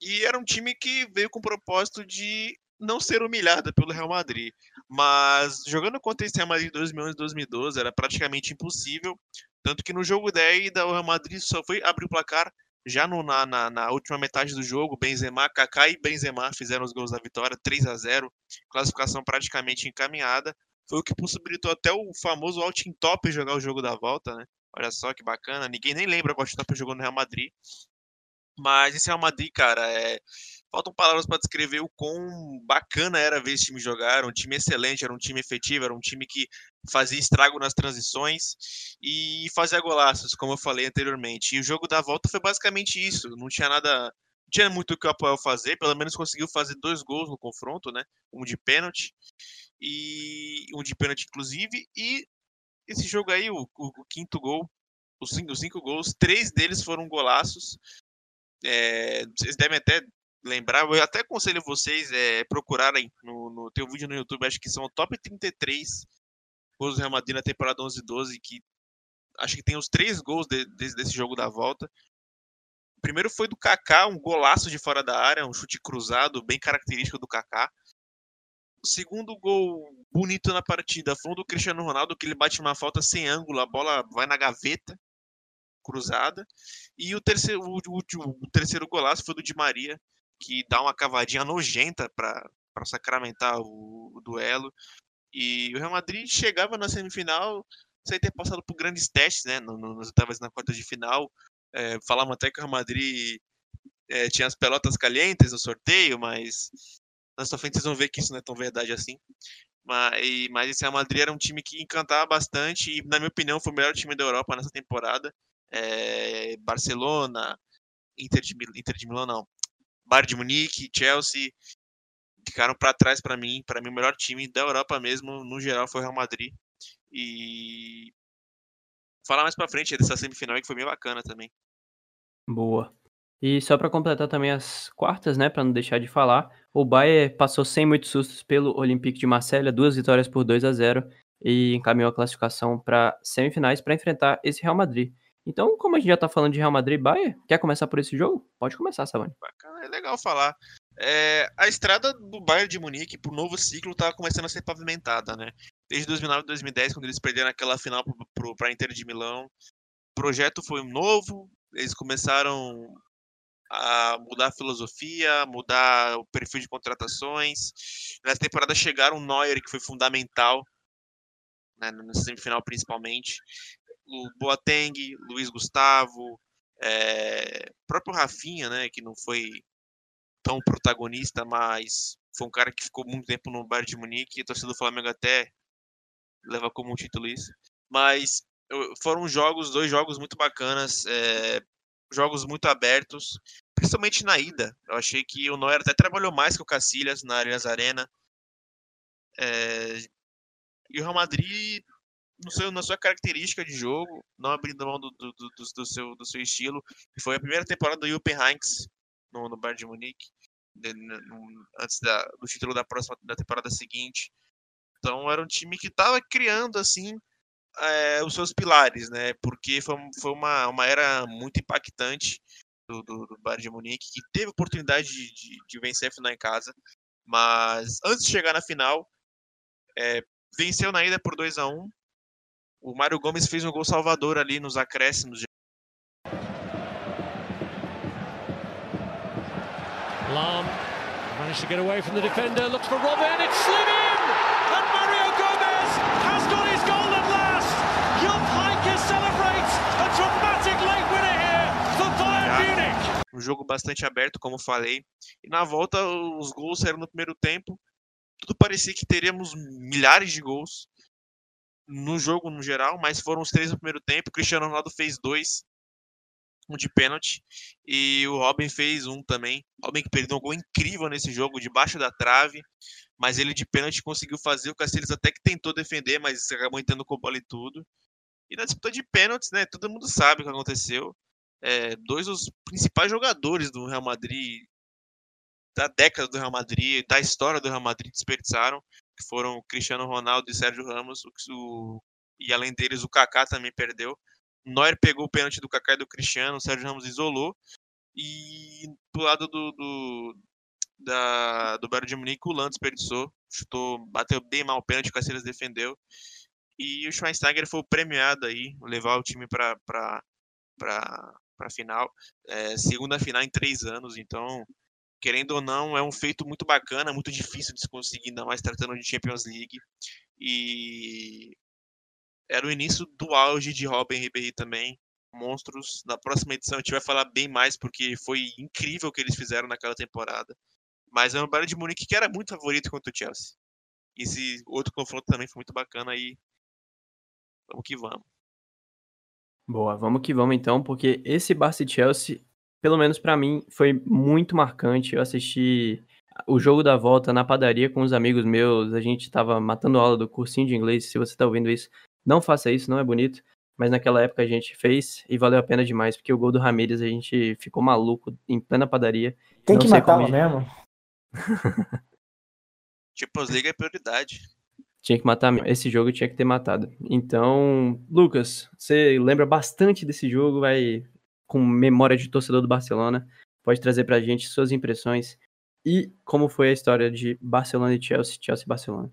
E era um time que veio com o propósito de não ser humilhada pelo Real Madrid. Mas jogando contra esse Real Madrid em 2011 e 2012 era praticamente impossível. Tanto que no jogo 10 o Real Madrid só foi abrir o placar já no, na, na, na, última metade do jogo. Benzema, Kaká e Benzema fizeram os gols da vitória, 3 a 0 classificação praticamente encaminhada. Foi o que possibilitou até o famoso Altin Top jogar o jogo da volta, né? Olha só que bacana. Ninguém nem lembra qual Top jogou no Real Madrid. Mas esse Real Madrid, cara, é... faltam palavras para descrever o quão bacana era ver esse time jogar. Era um time excelente, era um time efetivo, era um time que fazia estrago nas transições e fazia golaços, como eu falei anteriormente. E o jogo da volta foi basicamente isso. Não tinha nada. Não tinha muito o que o Apoel fazer, pelo menos conseguiu fazer dois gols no confronto, né? Um de pênalti e um de pênalti inclusive e esse jogo aí, o, o, o quinto gol, os cinco, os cinco, gols, três deles foram golaços. É, vocês devem até lembrar, eu até aconselho vocês é, procurarem no, no teu vídeo no YouTube, acho que são o top 33 gols do Real Madrid na temporada 11 12, que acho que tem os três gols de, de, desse jogo da volta. O primeiro foi do Kaká, um golaço de fora da área, um chute cruzado, bem característico do Kaká. O segundo gol bonito na partida foi o do Cristiano Ronaldo, que ele bate uma falta sem ângulo, a bola vai na gaveta, cruzada. E o terceiro, o, o, o terceiro golaço foi do Di Maria, que dá uma cavadinha nojenta para sacramentar o, o, duelo. E o Real Madrid chegava na semifinal sem ter passado por grandes testes, né? Nas oitavas na quarta de final. É, falamos até que o Real Madrid é, tinha as pelotas calientes no sorteio, mas na sua frente vocês vão ver que isso não é tão verdade assim. Mas, mas esse Real Madrid era um time que encantava bastante e, na minha opinião, foi o melhor time da Europa nessa temporada. É, Barcelona, Inter de, Inter de Milão, não. Bayern de Munique, Chelsea, ficaram para trás para mim. Para mim, o melhor time da Europa mesmo, no geral, foi o Real Madrid. E falar mais para frente dessa semifinal que foi bem bacana também. Boa. E só para completar também as quartas, né, para não deixar de falar, o Bayern passou sem muitos sustos pelo Olympique de Marselha, duas vitórias por 2 a 0 e encaminhou a classificação para semifinais para enfrentar esse Real Madrid. Então, como a gente já tá falando de Real Madrid e Bayern, quer começar por esse jogo? Pode começar, Savani. Bacana, é legal falar. É, a estrada do Bayern de Munique pro novo ciclo tá começando a ser pavimentada, né? Desde 2009 e 2010, quando eles perderam aquela final para a Inter de Milão, o projeto foi novo, eles começaram a mudar a filosofia, mudar o perfil de contratações. Nessa temporada chegaram o Neuer, que foi fundamental, né, na semifinal principalmente. Boateng, Luiz Gustavo, é, próprio Rafinha, né, que não foi tão protagonista, mas foi um cara que ficou muito tempo no Bayern de Munique, e a torcida do Flamengo até leva como um título isso. Mas foram jogos, dois jogos muito bacanas. É, jogos muito abertos, principalmente na ida. Eu achei que o Neuer até trabalhou mais que o Cacilhas na Allianz Arena. É... E o Real Madrid, no seu, na sua característica de jogo, não abrindo mão do, do, do, do, seu, do seu estilo. Foi a primeira temporada do Juppen Heinz no, no Bayern de Munique, de, no, antes da, do título da próxima da temporada seguinte. Então era um time que estava criando assim é, os seus pilares, né? Porque foi, foi uma, uma era muito impactante do, do, do Bayern de Munique, que teve oportunidade de, de, de, vencer a final em casa, mas antes de chegar na final, é, venceu na ida por 2 a 1 O Mário Gomes fez um gol salvador ali nos acréscimos. Lam managed to get away from the defender, looks for Robin, it's slid in! And Mario Gomez has got his goal at last! Um jogo bastante aberto, como falei. E na volta, os gols saíram no primeiro tempo. Tudo parecia que teríamos milhares de gols no jogo no geral, mas foram os três no primeiro tempo. Cristiano Ronaldo fez dois, um de pênalti, e o Robin fez um também. Robin que perdeu um gol incrível nesse jogo, debaixo da trave, mas ele de pênalti conseguiu fazer. O Castelos até que tentou defender, mas acabou entrando com bola e tudo. E na disputa de pênaltis, né, todo mundo sabe o que aconteceu é, dois dos principais jogadores do Real Madrid, da década do Real Madrid, da história do Real Madrid, desperdiçaram, que foram o Cristiano Ronaldo e Sérgio Ramos, o, e além deles o Kaká também perdeu. Neuer pegou o pênalti do Kaká e do Cristiano, o Sérgio Ramos isolou. E do lado do, do, da, do Bayern de Munique, o Lan desperdiçou, chutou, bateu bem mal o pênalti, o Casillas defendeu. E o Schweinsteiger foi o premiado aí, levar o time para a final. É, segunda final em três anos, então, querendo ou não, é um feito muito bacana, muito difícil de se conseguir, ainda mais tratando de Champions League. E era o início do auge de Robin Ribéry também. Monstros. Na próxima edição a gente vai falar bem mais, porque foi incrível o que eles fizeram naquela temporada. Mas é um Bayern de Munique que era muito favorito contra o Chelsea. Esse outro confronto também foi muito bacana aí. Vamos que vamos. Boa, vamos que vamos então, porque esse Barça e Chelsea, pelo menos para mim, foi muito marcante. Eu assisti o jogo da volta na padaria com os amigos meus, a gente tava matando aula do cursinho de inglês. Se você tá ouvindo isso, não faça isso, não é bonito. Mas naquela época a gente fez e valeu a pena demais, porque o gol do Ramírez a gente ficou maluco em plena padaria. Tem que matar mesmo. Champions League é prioridade. Tinha que matar mesmo. Esse jogo tinha que ter matado. Então, Lucas, você lembra bastante desse jogo, vai com memória de torcedor do Barcelona. Pode trazer pra gente suas impressões e como foi a história de Barcelona e Chelsea, Chelsea e Barcelona.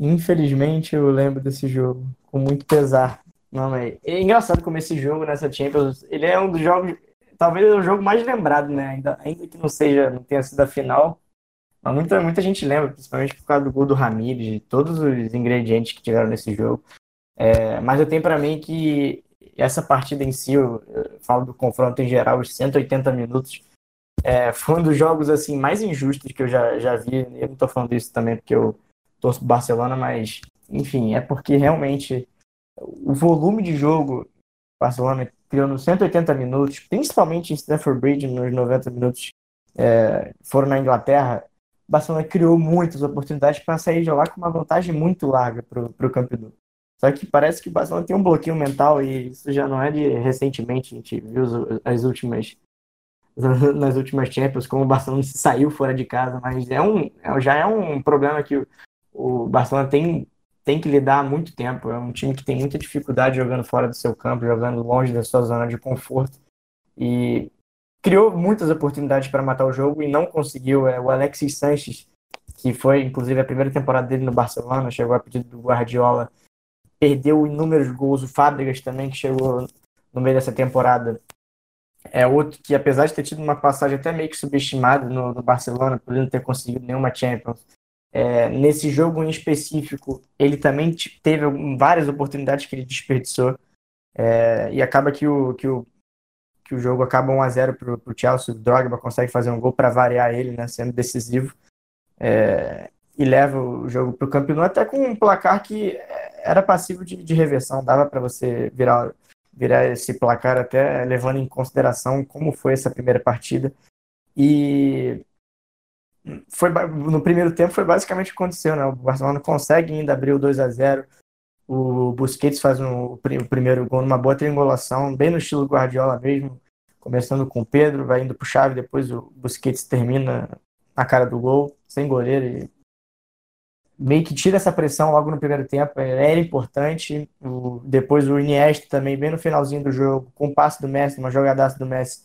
Infelizmente, eu lembro desse jogo com muito pesar. Não, é, é engraçado como esse jogo nessa Champions, ele é um dos jogos, talvez é o jogo mais lembrado, né? Ainda, ainda que não seja, não tenha sido a final, mas muita, muita gente lembra, principalmente por causa do gol do Ramires, de todos os ingredientes que tiveram nesse jogo. É, mas eu tenho para mim que essa partida em si, eu, eu, falo do confronto em geral, os 180 minutos, é, foi um dos jogos assim mais injustos que eu já, já vi. Eu não tô falando isso também porque eu torço pro Barcelona, mas enfim, é porque realmente o volume de jogo Barcelona criou nos 180 minutos, principalmente em Stamford Bridge nos 90 minutos é, foram na Inglaterra, Barcelona criou muitas oportunidades para sair de lá com uma vantagem muito larga para o Camp Nou. Só que parece que o Barcelona tem um bloqueio mental e isso já não é de recentemente, a gente viu as últimas nas últimas Champions, como o Barcelona saiu fora de casa, mas é um, é, já é um problema que o, Barcelona tem tem que lidar há muito tempo. É um time que tem muita dificuldade jogando fora do seu campo, jogando longe da sua zona de conforto. E criou muitas oportunidades para matar o jogo e não conseguiu. É, o Alexis Sanches, que foi inclusive a primeira temporada dele no Barcelona, chegou a pedido do Guardiola, perdeu inúmeros gols. O Fábricas também, que chegou no meio dessa temporada, é outro que, apesar de ter tido uma passagem até meio que subestimada no, no Barcelona, por não ter conseguido nenhuma Champions, é, nesse jogo em específico, ele também teve várias oportunidades que ele desperdiçou. É, e acaba que o, que o, que o jogo acaba 1 a 0 para o Chelsea. O Drogba consegue fazer um gol para variar ele, né, sendo decisivo. É, e leva o jogo para o campeonato até com um placar que era passivo de, de reversão. Dava para você virar, virar esse placar até levando em consideração como foi essa primeira partida. E foi no primeiro tempo foi basicamente o que aconteceu, né? O Barcelona consegue ainda abrir o 2 a 0 O Busquets faz um, o primeiro gol numa boa triangulação, bem no estilo Guardiola mesmo, começando com o Pedro, vai indo pro chave, depois o Busquets termina na cara do gol, sem goleiro e meio que tira essa pressão logo no primeiro tempo, é, era importante. O, depois o Iniesta também, bem no finalzinho do jogo, com o passe do Messi, uma jogadaça do Messi,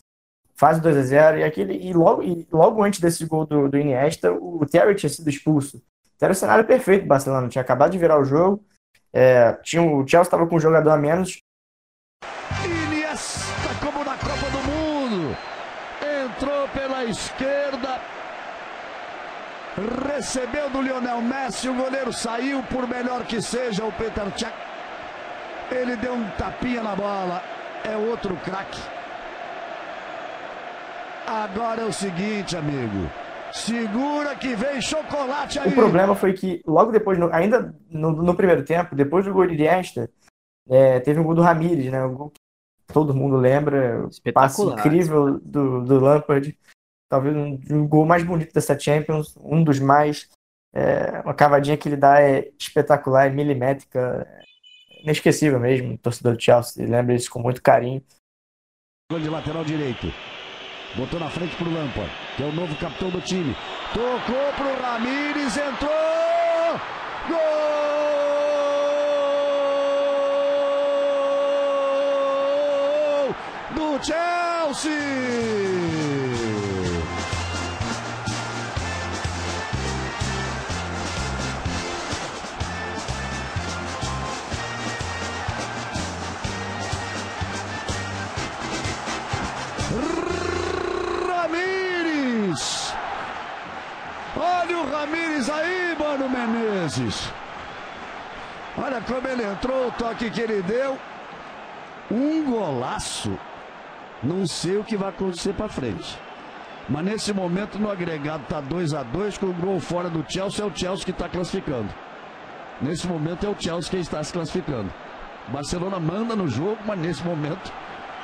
faz 2 a 0 e aquele e logo, e logo antes desse gol do, do Iniesta, o Terry tinha sido expulso. Era o cenário perfeito do Barcelona, tinha acabado de virar o jogo, é, tinha, o Chelsea estava com um jogador a menos. Iniesta, como na Copa do Mundo, entrou pela esquerda, recebeu do Lionel Messi, o goleiro saiu, por melhor que seja o Peter Cech. Ele deu um tapinha na bola, é outro craque. Agora é o seguinte, amigo. Segura que vem chocolate aí. O problema foi que logo depois, ainda no, no, primeiro tempo, depois do gol de Iniesta, é, teve um gol do Ramires, né? Um gol que todo mundo lembra. Passe incrível do, do Lampard. Talvez um, um, gol mais bonito dessa Champions, um dos mais. É, uma cavadinha que ele dá é espetacular, é milimétrica, é inesquecível mesmo. O torcedor do Chelsea lembra isso com muito carinho. Gol de lateral direito. Botou na frente pro Lampard, que é o novo capitão do time. Tocou pro Ramires, entrou! Gol! do Chelsea. Ramires aí, Mano Menezes. Olha como ele entrou, o toque que ele deu. Um golaço. Não sei o que vai acontecer para frente. Mas nesse momento no agregado tá 2 a 2 com o gol fora do Chelsea, é o Chelsea que está classificando. Nesse momento é o Chelsea que está se classificando. Barcelona manda no jogo, mas nesse momento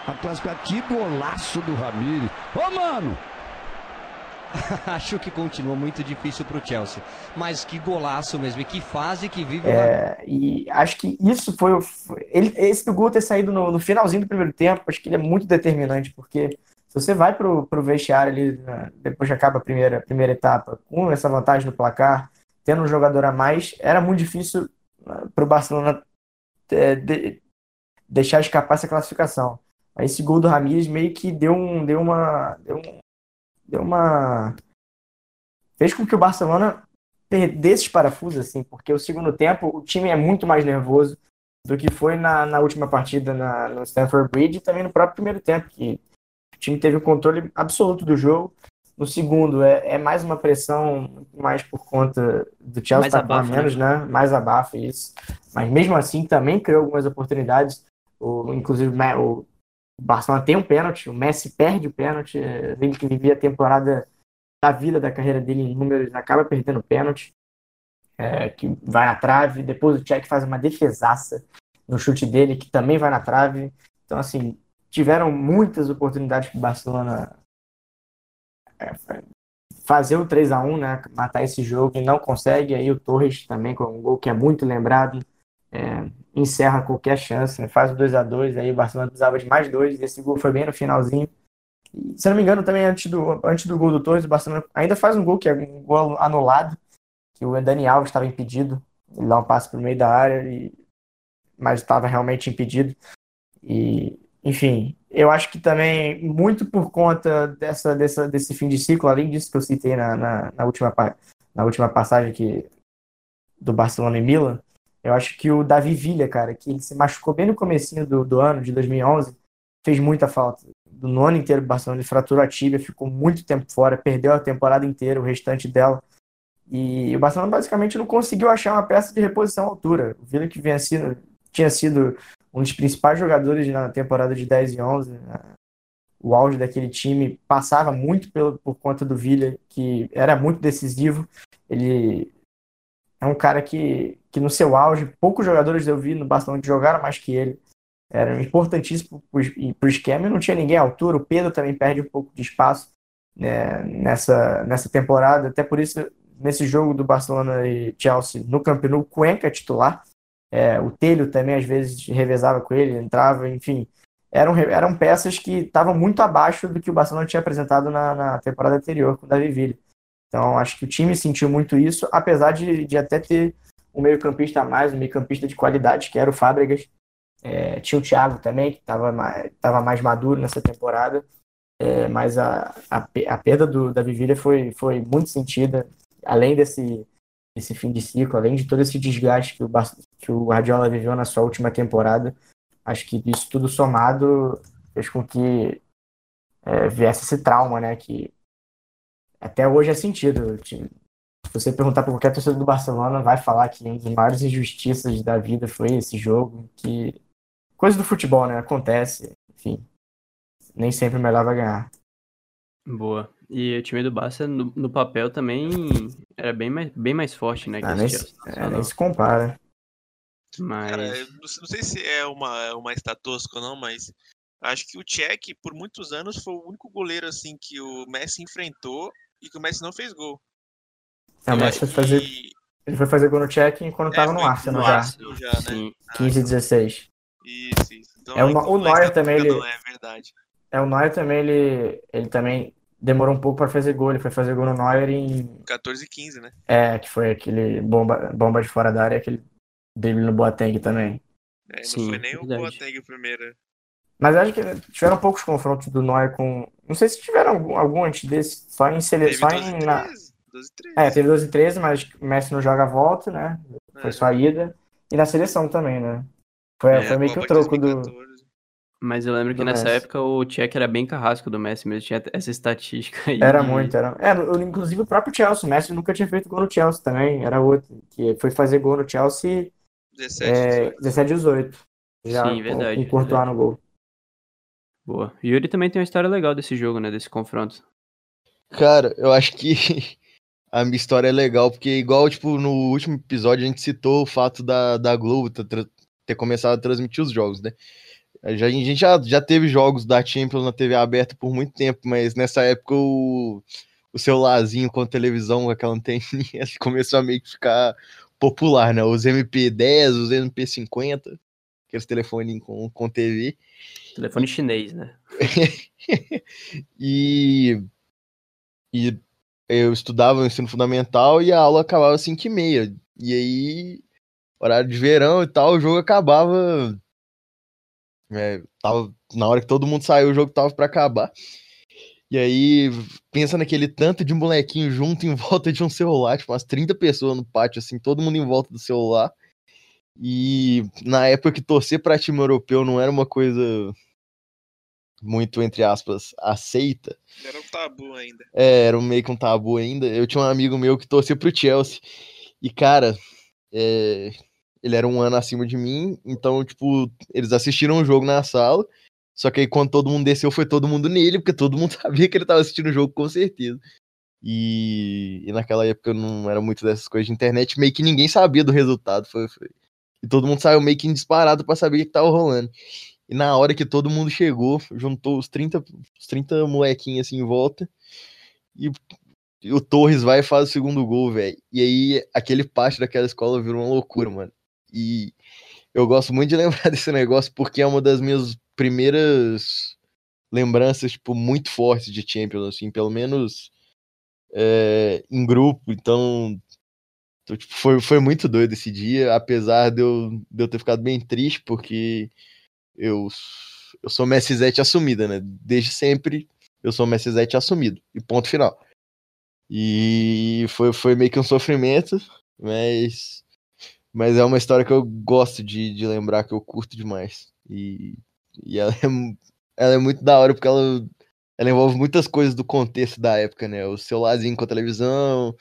a classificar que golaço do Ramires. Ô mano, Acho que continua muito difícil para o Chelsea. Mas que golaço mesmo, e que fase que vive é, E acho que isso foi. Ele, esse gol ter saído no, no, finalzinho do primeiro tempo, acho que ele é muito determinante, porque se você vai pro, pro vestiário ali, né, depois que acaba a primeira, primeira etapa, com essa vantagem no placar, tendo um jogador a mais, era muito difícil né, para o Barcelona é, de, deixar escapar essa classificação. Esse gol do Ramires meio que deu, um, deu uma. Deu um, deu uma. fez com que o Barcelona perdesse os parafusos, assim, porque o segundo tempo o time é muito mais nervoso do que foi na, na última partida na, no Stanford Bridge e também no próprio primeiro tempo, que o time teve o controle absoluto do jogo. No segundo, é, é mais uma pressão, mais por conta do Chelsea estar tá menos, né? né? Mais abafa isso. Mas mesmo assim, também criou algumas oportunidades. O, inclusive, o o Barcelona tem um pênalti, o Messi perde o pênalti, ele que vivia a temporada da vida da carreira dele em números, acaba perdendo o pênalti, é, que vai na trave, depois o Tchek faz uma defesaça no chute dele, que também vai na trave. Então, assim, tiveram muitas oportunidades para o Barcelona é, fazer o 3 a 1 né, matar esse jogo, e não consegue, aí o Torres também com um gol que é muito lembrado, é, encerra qualquer chance, né? faz o 2 a 2 aí o Barcelona precisava de mais dois, esse gol foi bem no finalzinho. E, se não me engano, também antes do, antes do gol do Torres, o Barcelona ainda faz um gol que é um gol anulado, que o Dani Alves estava impedido, ele dá um passe para o meio da área, e, mas estava realmente impedido. E, enfim, eu acho que também, muito por conta dessa, dessa, desse fim de ciclo, além disso que eu citei na, na, na última, na última passagem que, do Barcelona e Milan, eu acho que o Davi Villa, cara, que ele se machucou bem no comecinho do, do ano, de 2011, fez muita falta. Do no ano inteiro, o Barcelona ele fraturou a tíbia, ficou muito tempo fora, perdeu a temporada inteira, o restante dela. E o Barcelona basicamente não conseguiu achar uma peça de reposição à altura. O Villa que vinha sido, tinha sido um dos principais jogadores na temporada de 10 e 11, né? o auge daquele time passava muito pelo, por conta do Villa, que era muito decisivo. Ele é um cara que, que no seu auge, poucos jogadores eu vi no Barcelona jogaram mais que ele. Era importantíssimo para o esquema e não tinha ninguém à altura. O Pedro também perde um pouco de espaço né, nessa, nessa temporada. Até por isso, nesse jogo do Barcelona e Chelsea, no Camp Nou, Cuenca é titular. É, o Telho também às vezes revezava com ele, entrava, enfim. Eram, eram peças que estavam muito abaixo do que o Barcelona tinha apresentado na, na temporada anterior com o Davi Villa. Então, acho que o time sentiu muito isso, apesar de, de até ter um meio-campista a mais, um meio-campista de qualidade, que era o Fábregas. É, tinha o Thiago também, que estava mais, tava mais maduro nessa temporada. É, mas a, a, a, perda do, da Vivília foi, foi muito sentida, além desse, desse fim de ciclo, além de todo esse desgaste que o, que o Guardiola viveu na sua última temporada. Acho que isso tudo somado fez com que é, viesse esse trauma, né? Que até hoje é sentido. Se você perguntar para qualquer torcedor do Barcelona, vai falar que uma das maiores injustiças da vida foi esse jogo, que coisa do futebol, né? Acontece, enfim. Nem sempre o melhor vai ganhar. Boa. E o time do Barça, no, no papel, também era bem mais, bem mais forte, né? Ah, nem, se, é, nem se compara. Mas... Cara, eu não sei se é uma, é uma estatística ou não, mas acho que o Cech, por muitos anos, foi o único goleiro assim que o Messi enfrentou e que o Messi não fez gol. É, o Messi foi fazer, ele foi fazer gol no check quando é, tava no Arsenal já. Arsenal já né? Sim, 15 e 16. Isso, isso. Então, é uma, o Neuer também, ele... É verdade. É, o Neuer também, ele, ele também demorou um pouco para fazer gol. Ele foi fazer gol no Neuer em... 14 e 15, né? É, que foi aquele bomba, bomba de fora da área, aquele drible no Boateng também. É, não Sim, foi nem verdade. o Boateng o primeiro. Mas acho que tiveram poucos confrontos do Neuer com. Não sei se tiveram algum, algum antes desse, só em seleção. Só em. 12 13. É, teve 12 e 13, mas o Messi não joga a volta, né? Foi é. só a ida. E na seleção também, né? Foi, é, foi meio que o troco 2014. do. Mas eu lembro que nessa Messi. época o Tchek era bem carrasco do Messi mesmo, tinha essa estatística aí. Era muito, era. É, inclusive o próprio Chelsea, o Messi nunca tinha feito gol no Chelsea também, era outro, que foi fazer gol no Chelsea 17, é, 17 18. Já Sim, verdade. Com, com Courtois no gol. Boa. Yuri também tem uma história legal desse jogo, né? Desse confronto. Cara, eu acho que a minha história é legal, porque igual, tipo, no último episódio a gente citou o fato da, da Globo ter começado a transmitir os jogos, né? A gente já, já teve jogos da Champions na TV aberta por muito tempo, mas nessa época o, o celularzinho com a televisão, aquela anteninha, começou a meio que ficar popular, né? Os MP10, os MP50, aqueles telefones com, com TV. Telefone chinês, né? e, e eu estudava no ensino fundamental e a aula acabava às 5 e meia. E aí, horário de verão e tal, o jogo acabava. É, tava, na hora que todo mundo saiu, o jogo tava para acabar. E aí, pensa naquele tanto de molequinho junto em volta de um celular, tipo, umas 30 pessoas no pátio, assim, todo mundo em volta do celular. E na época que torcer para time europeu não era uma coisa muito, entre aspas, aceita. Era um tabu ainda. É, era meio que um tabu ainda. Eu tinha um amigo meu que torcia pro Chelsea. E, cara, é... ele era um ano acima de mim, então, tipo, eles assistiram o jogo na sala. Só que aí quando todo mundo desceu, foi todo mundo nele, porque todo mundo sabia que ele tava assistindo o jogo com certeza. E, e naquela época não era muito dessas coisas de internet, meio que ninguém sabia do resultado. Foi, foi... E todo mundo saiu meio que disparado para saber o que tava rolando. E na hora que todo mundo chegou, juntou os 30, os 30 molequinhos assim em volta. E, e o Torres vai e faz o segundo gol, velho. E aí aquele pátio daquela escola virou uma loucura, mano. E eu gosto muito de lembrar desse negócio porque é uma das minhas primeiras lembranças, tipo, muito fortes de Champions, assim, pelo menos é, em grupo. Então, tipo, foi, foi muito doido esse dia, apesar de eu, de eu ter ficado bem triste, porque eu, eu sou Messi Zete assumida, né? Desde sempre eu sou Messi Zete assumido. E ponto final. E foi, foi meio que um sofrimento, mas, mas é uma história que eu gosto de, de lembrar, que eu curto demais. E, e ela, é, ela é muito da hora porque ela, ela envolve muitas coisas do contexto da época, né? O celularzinho com a televisão,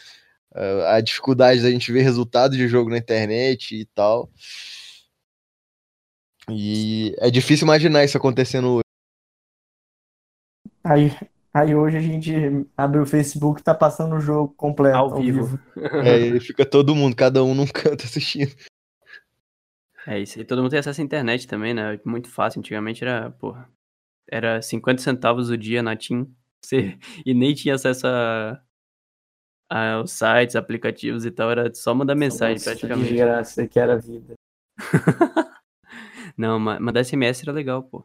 a dificuldade da gente ver resultado de jogo na internet e tal. E é difícil imaginar isso acontecendo hoje. Aí, aí hoje a gente abre o Facebook e tá passando o jogo completo ao, ao vivo. vivo. É, e fica todo mundo, cada um num canto assistindo. É isso aí, todo mundo tem acesso à internet também, né? Muito fácil. Antigamente era, porra, era 50 centavos o dia na TIM. Você, e nem tinha acesso a, aos sites, aplicativos e tal, era só mandar mensagem Nossa, praticamente. Que graça que era a vida. Não, mandar SMS era legal, pô.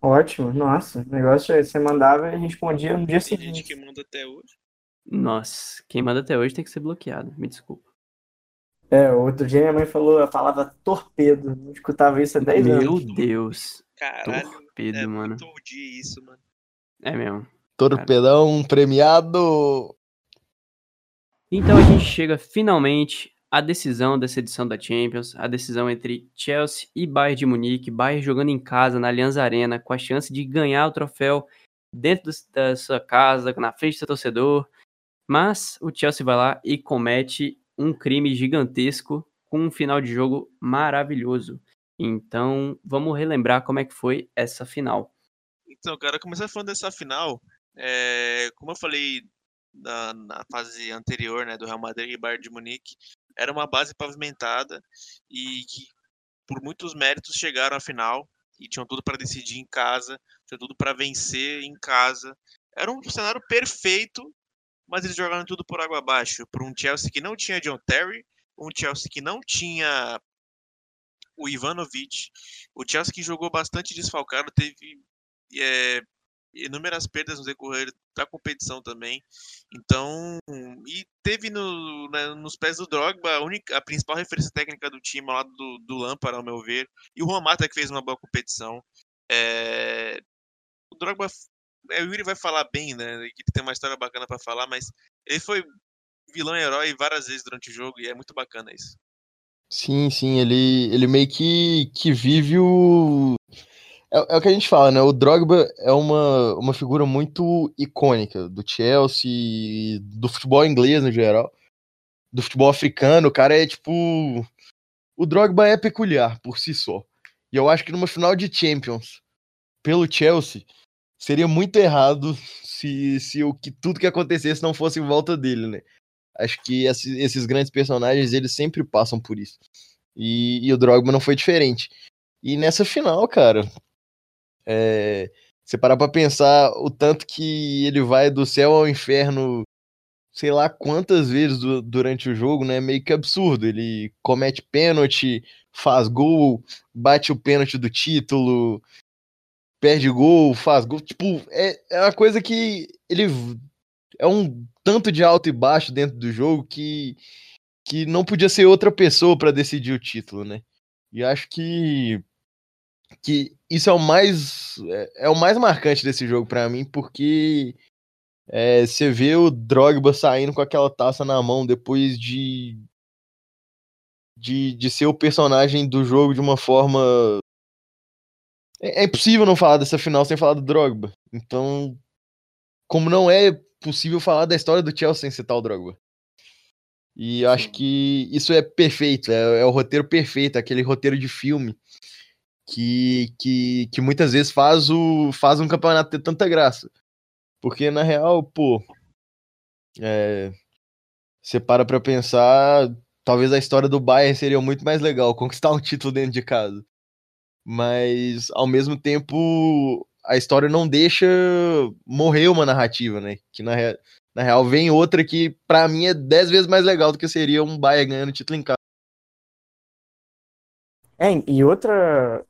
Ótimo, nossa. O negócio é você mandava e respondia no dia seguinte. Tem gente que manda até hoje. Nossa, quem manda até hoje tem que ser bloqueado, me desculpa. É, outro dia minha mãe falou a palavra torpedo. Não escutava isso há 10 anos. Meu Deus. Caralho. Torpedo, é mano. Isso, mano. É mesmo. Torpedão cara. premiado. Então a gente chega finalmente a decisão dessa edição da Champions, a decisão entre Chelsea e Bayern de Munique, Bayern jogando em casa na Allianz Arena, com a chance de ganhar o troféu dentro da sua casa, na frente do seu torcedor. Mas o Chelsea vai lá e comete um crime gigantesco com um final de jogo maravilhoso. Então, vamos relembrar como é que foi essa final. Então, cara, começar falando dessa final, é, como eu falei na, na, fase anterior, né, do Real Madrid e Bayern de Munique, era uma base pavimentada e que por muitos méritos chegaram à final e tinham tudo para decidir em casa, tinham tudo para vencer em casa. Era um cenário perfeito, mas eles jogaram tudo por água abaixo. Por um Chelsea que não tinha John Terry, um Chelsea que não tinha o Ivanovic, o Chelsea que jogou bastante desfalcado, teve é, inúmeras perdas no decorrer da competição também. Então, e teve no, né, nos pés do Drogba a, única, a principal referência técnica do time lá do, do Lampard, ao meu ver. E o Romata que fez uma boa competição. É... O Drogba, é, o Yuri vai falar bem, né? Que tem uma história bacana para falar, mas ele foi vilão e herói várias vezes durante o jogo e é muito bacana isso. Sim, sim, ele, ele meio que, que vive o. É, é, o que a gente fala, né? O Drogba é uma, uma figura muito icônica do Chelsea, do futebol inglês no geral, do futebol africano. O cara é tipo. O Drogba é peculiar por si só. E eu acho que numa final de Champions, pelo Chelsea, seria muito errado se, se o que tudo que acontecesse não fosse em volta dele, né? Acho que esses grandes personagens, eles sempre passam por isso. E, e o Drogba não foi diferente. E nessa final, cara, é, você parar pra pensar o tanto que ele vai do céu ao inferno, sei lá quantas vezes do, durante o jogo, né? Meio que absurdo. Ele comete pênalti, faz gol, bate o pênalti do título, perde gol, faz gol. Tipo, é, é uma coisa que ele é um tanto de alto e baixo dentro do jogo que, que não podia ser outra pessoa para decidir o título, né? E acho que que isso é o mais é, é o mais marcante desse jogo para mim, porque é, você vê o Drogba saindo com aquela taça na mão depois de, de, de ser o personagem do jogo de uma forma. É, é impossível não falar dessa final sem falar do Drogba. Então, como não é possível falar da história do Chelsea sem citar o Drogba. E eu acho que isso é perfeito, é, é, o roteiro perfeito, aquele roteiro de filme que, que, que muitas vezes faz, o, faz um campeonato ter tanta graça. Porque na real, pô, é, você para pra pensar, talvez a história do Bayern seria muito mais legal, conquistar um título dentro de casa. Mas, ao mesmo tempo, a história não deixa morrer uma narrativa, né? Que na, na real vem outra que para mim é dez vezes mais legal do que seria um Bayern ganhando título em casa. É, e outra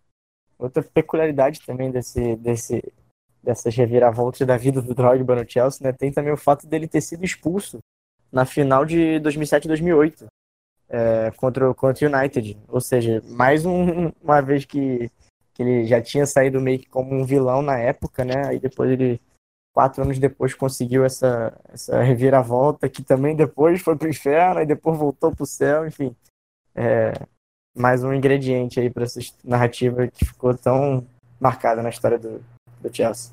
outra peculiaridade também desse desse dessas reviravoltas da vida do Drogba no Chelsea, né? Tem também o fato dele ter sido expulso na final de 2007 e 2008 é, contra, contra o United. Ou seja, mais um, uma vez que que ele já tinha saído meio que como um vilão na época, né? Aí depois ele, quatro anos depois, conseguiu essa, essa reviravolta, que também depois foi pro inferno, e depois voltou pro céu, enfim. É, mais um ingrediente aí para essa narrativa que ficou tão marcada na história do, do Chelsea.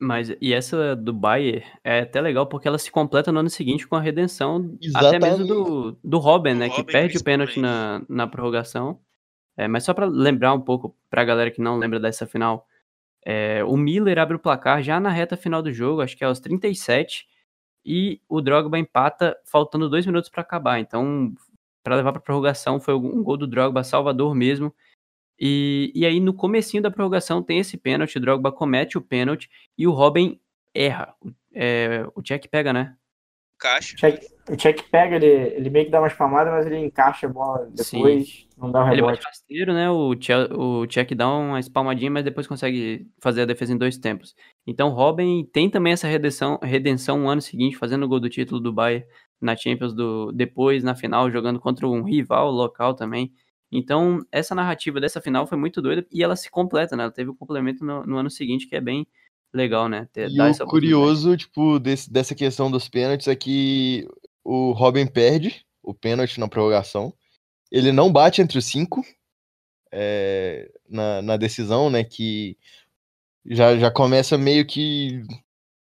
Mas, e essa do Bayer é até legal porque ela se completa no ano seguinte com a redenção Exatamente. até mesmo do, do Robin, né? que perde o pênalti na, na prorrogação é, mas só para lembrar um pouco para a galera que não lembra dessa final, é, o Miller abre o placar já na reta final do jogo, acho que é aos 37, e o Drogba empata faltando dois minutos para acabar. Então, para levar para prorrogação foi um gol do Drogba Salvador mesmo. E, e aí no comecinho da prorrogação tem esse pênalti, o Drogba comete o pênalti e o Robin erra. É, o Check pega, né? encaixa. o check pega, ele, ele meio que dá uma espalmada, mas ele encaixa a bola depois, Sim. não dá um rebote. Ele bate rasteiro, né? O, o check dá uma espalmadinha, mas depois consegue fazer a defesa em dois tempos. Então Robin tem também essa redenção, redenção no ano seguinte, fazendo o gol do título do Bayern na Champions do depois na final jogando contra um rival local também. Então, essa narrativa dessa final foi muito doida e ela se completa, né? Ela teve o um complemento no, no, ano seguinte que é bem legal, né? Ter, e o curioso, tipo, desse, dessa questão dos pênaltis é que o Robin perde o pênalti na prorrogação. Ele não bate entre os cinco é, na, na decisão, né? Que já, já começa meio que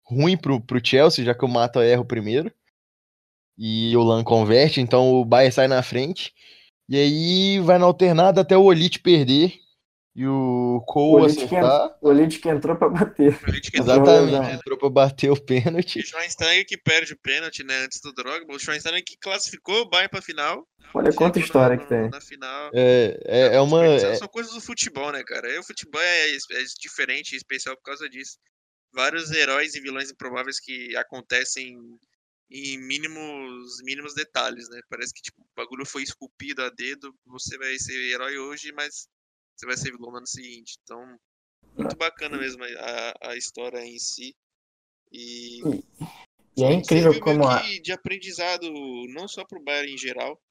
ruim pro, pro Chelsea, já que o Mata erra o primeiro. E o Lan converte, então o Bayern sai na frente. E aí vai na alternada até o Olite perder e o Cole acertar. O Olite que entrou pra bater. Exatamente, entrou pra bater o pênalti. O Schweinsteiger que perde o pênalti, né, antes do Drogba. O Schweinsteiger que classificou o Bayern pra final. Olha quanta história que tem. Na final. É, é, é uma... É... São coisas do futebol, né, cara? E o futebol é, é diferente e especial por causa disso. Vários heróis e vilões improváveis que acontecem em mínimos mínimos detalhes, né? Parece que tipo, o bagulho foi esculpido a dedo, você vai ser herói hoje, mas você vai ser vilão no ano seguinte. Então, muito bacana mesmo a, a história em si. E. E é incrível como a... de aprendizado não só pro Bayern em geral,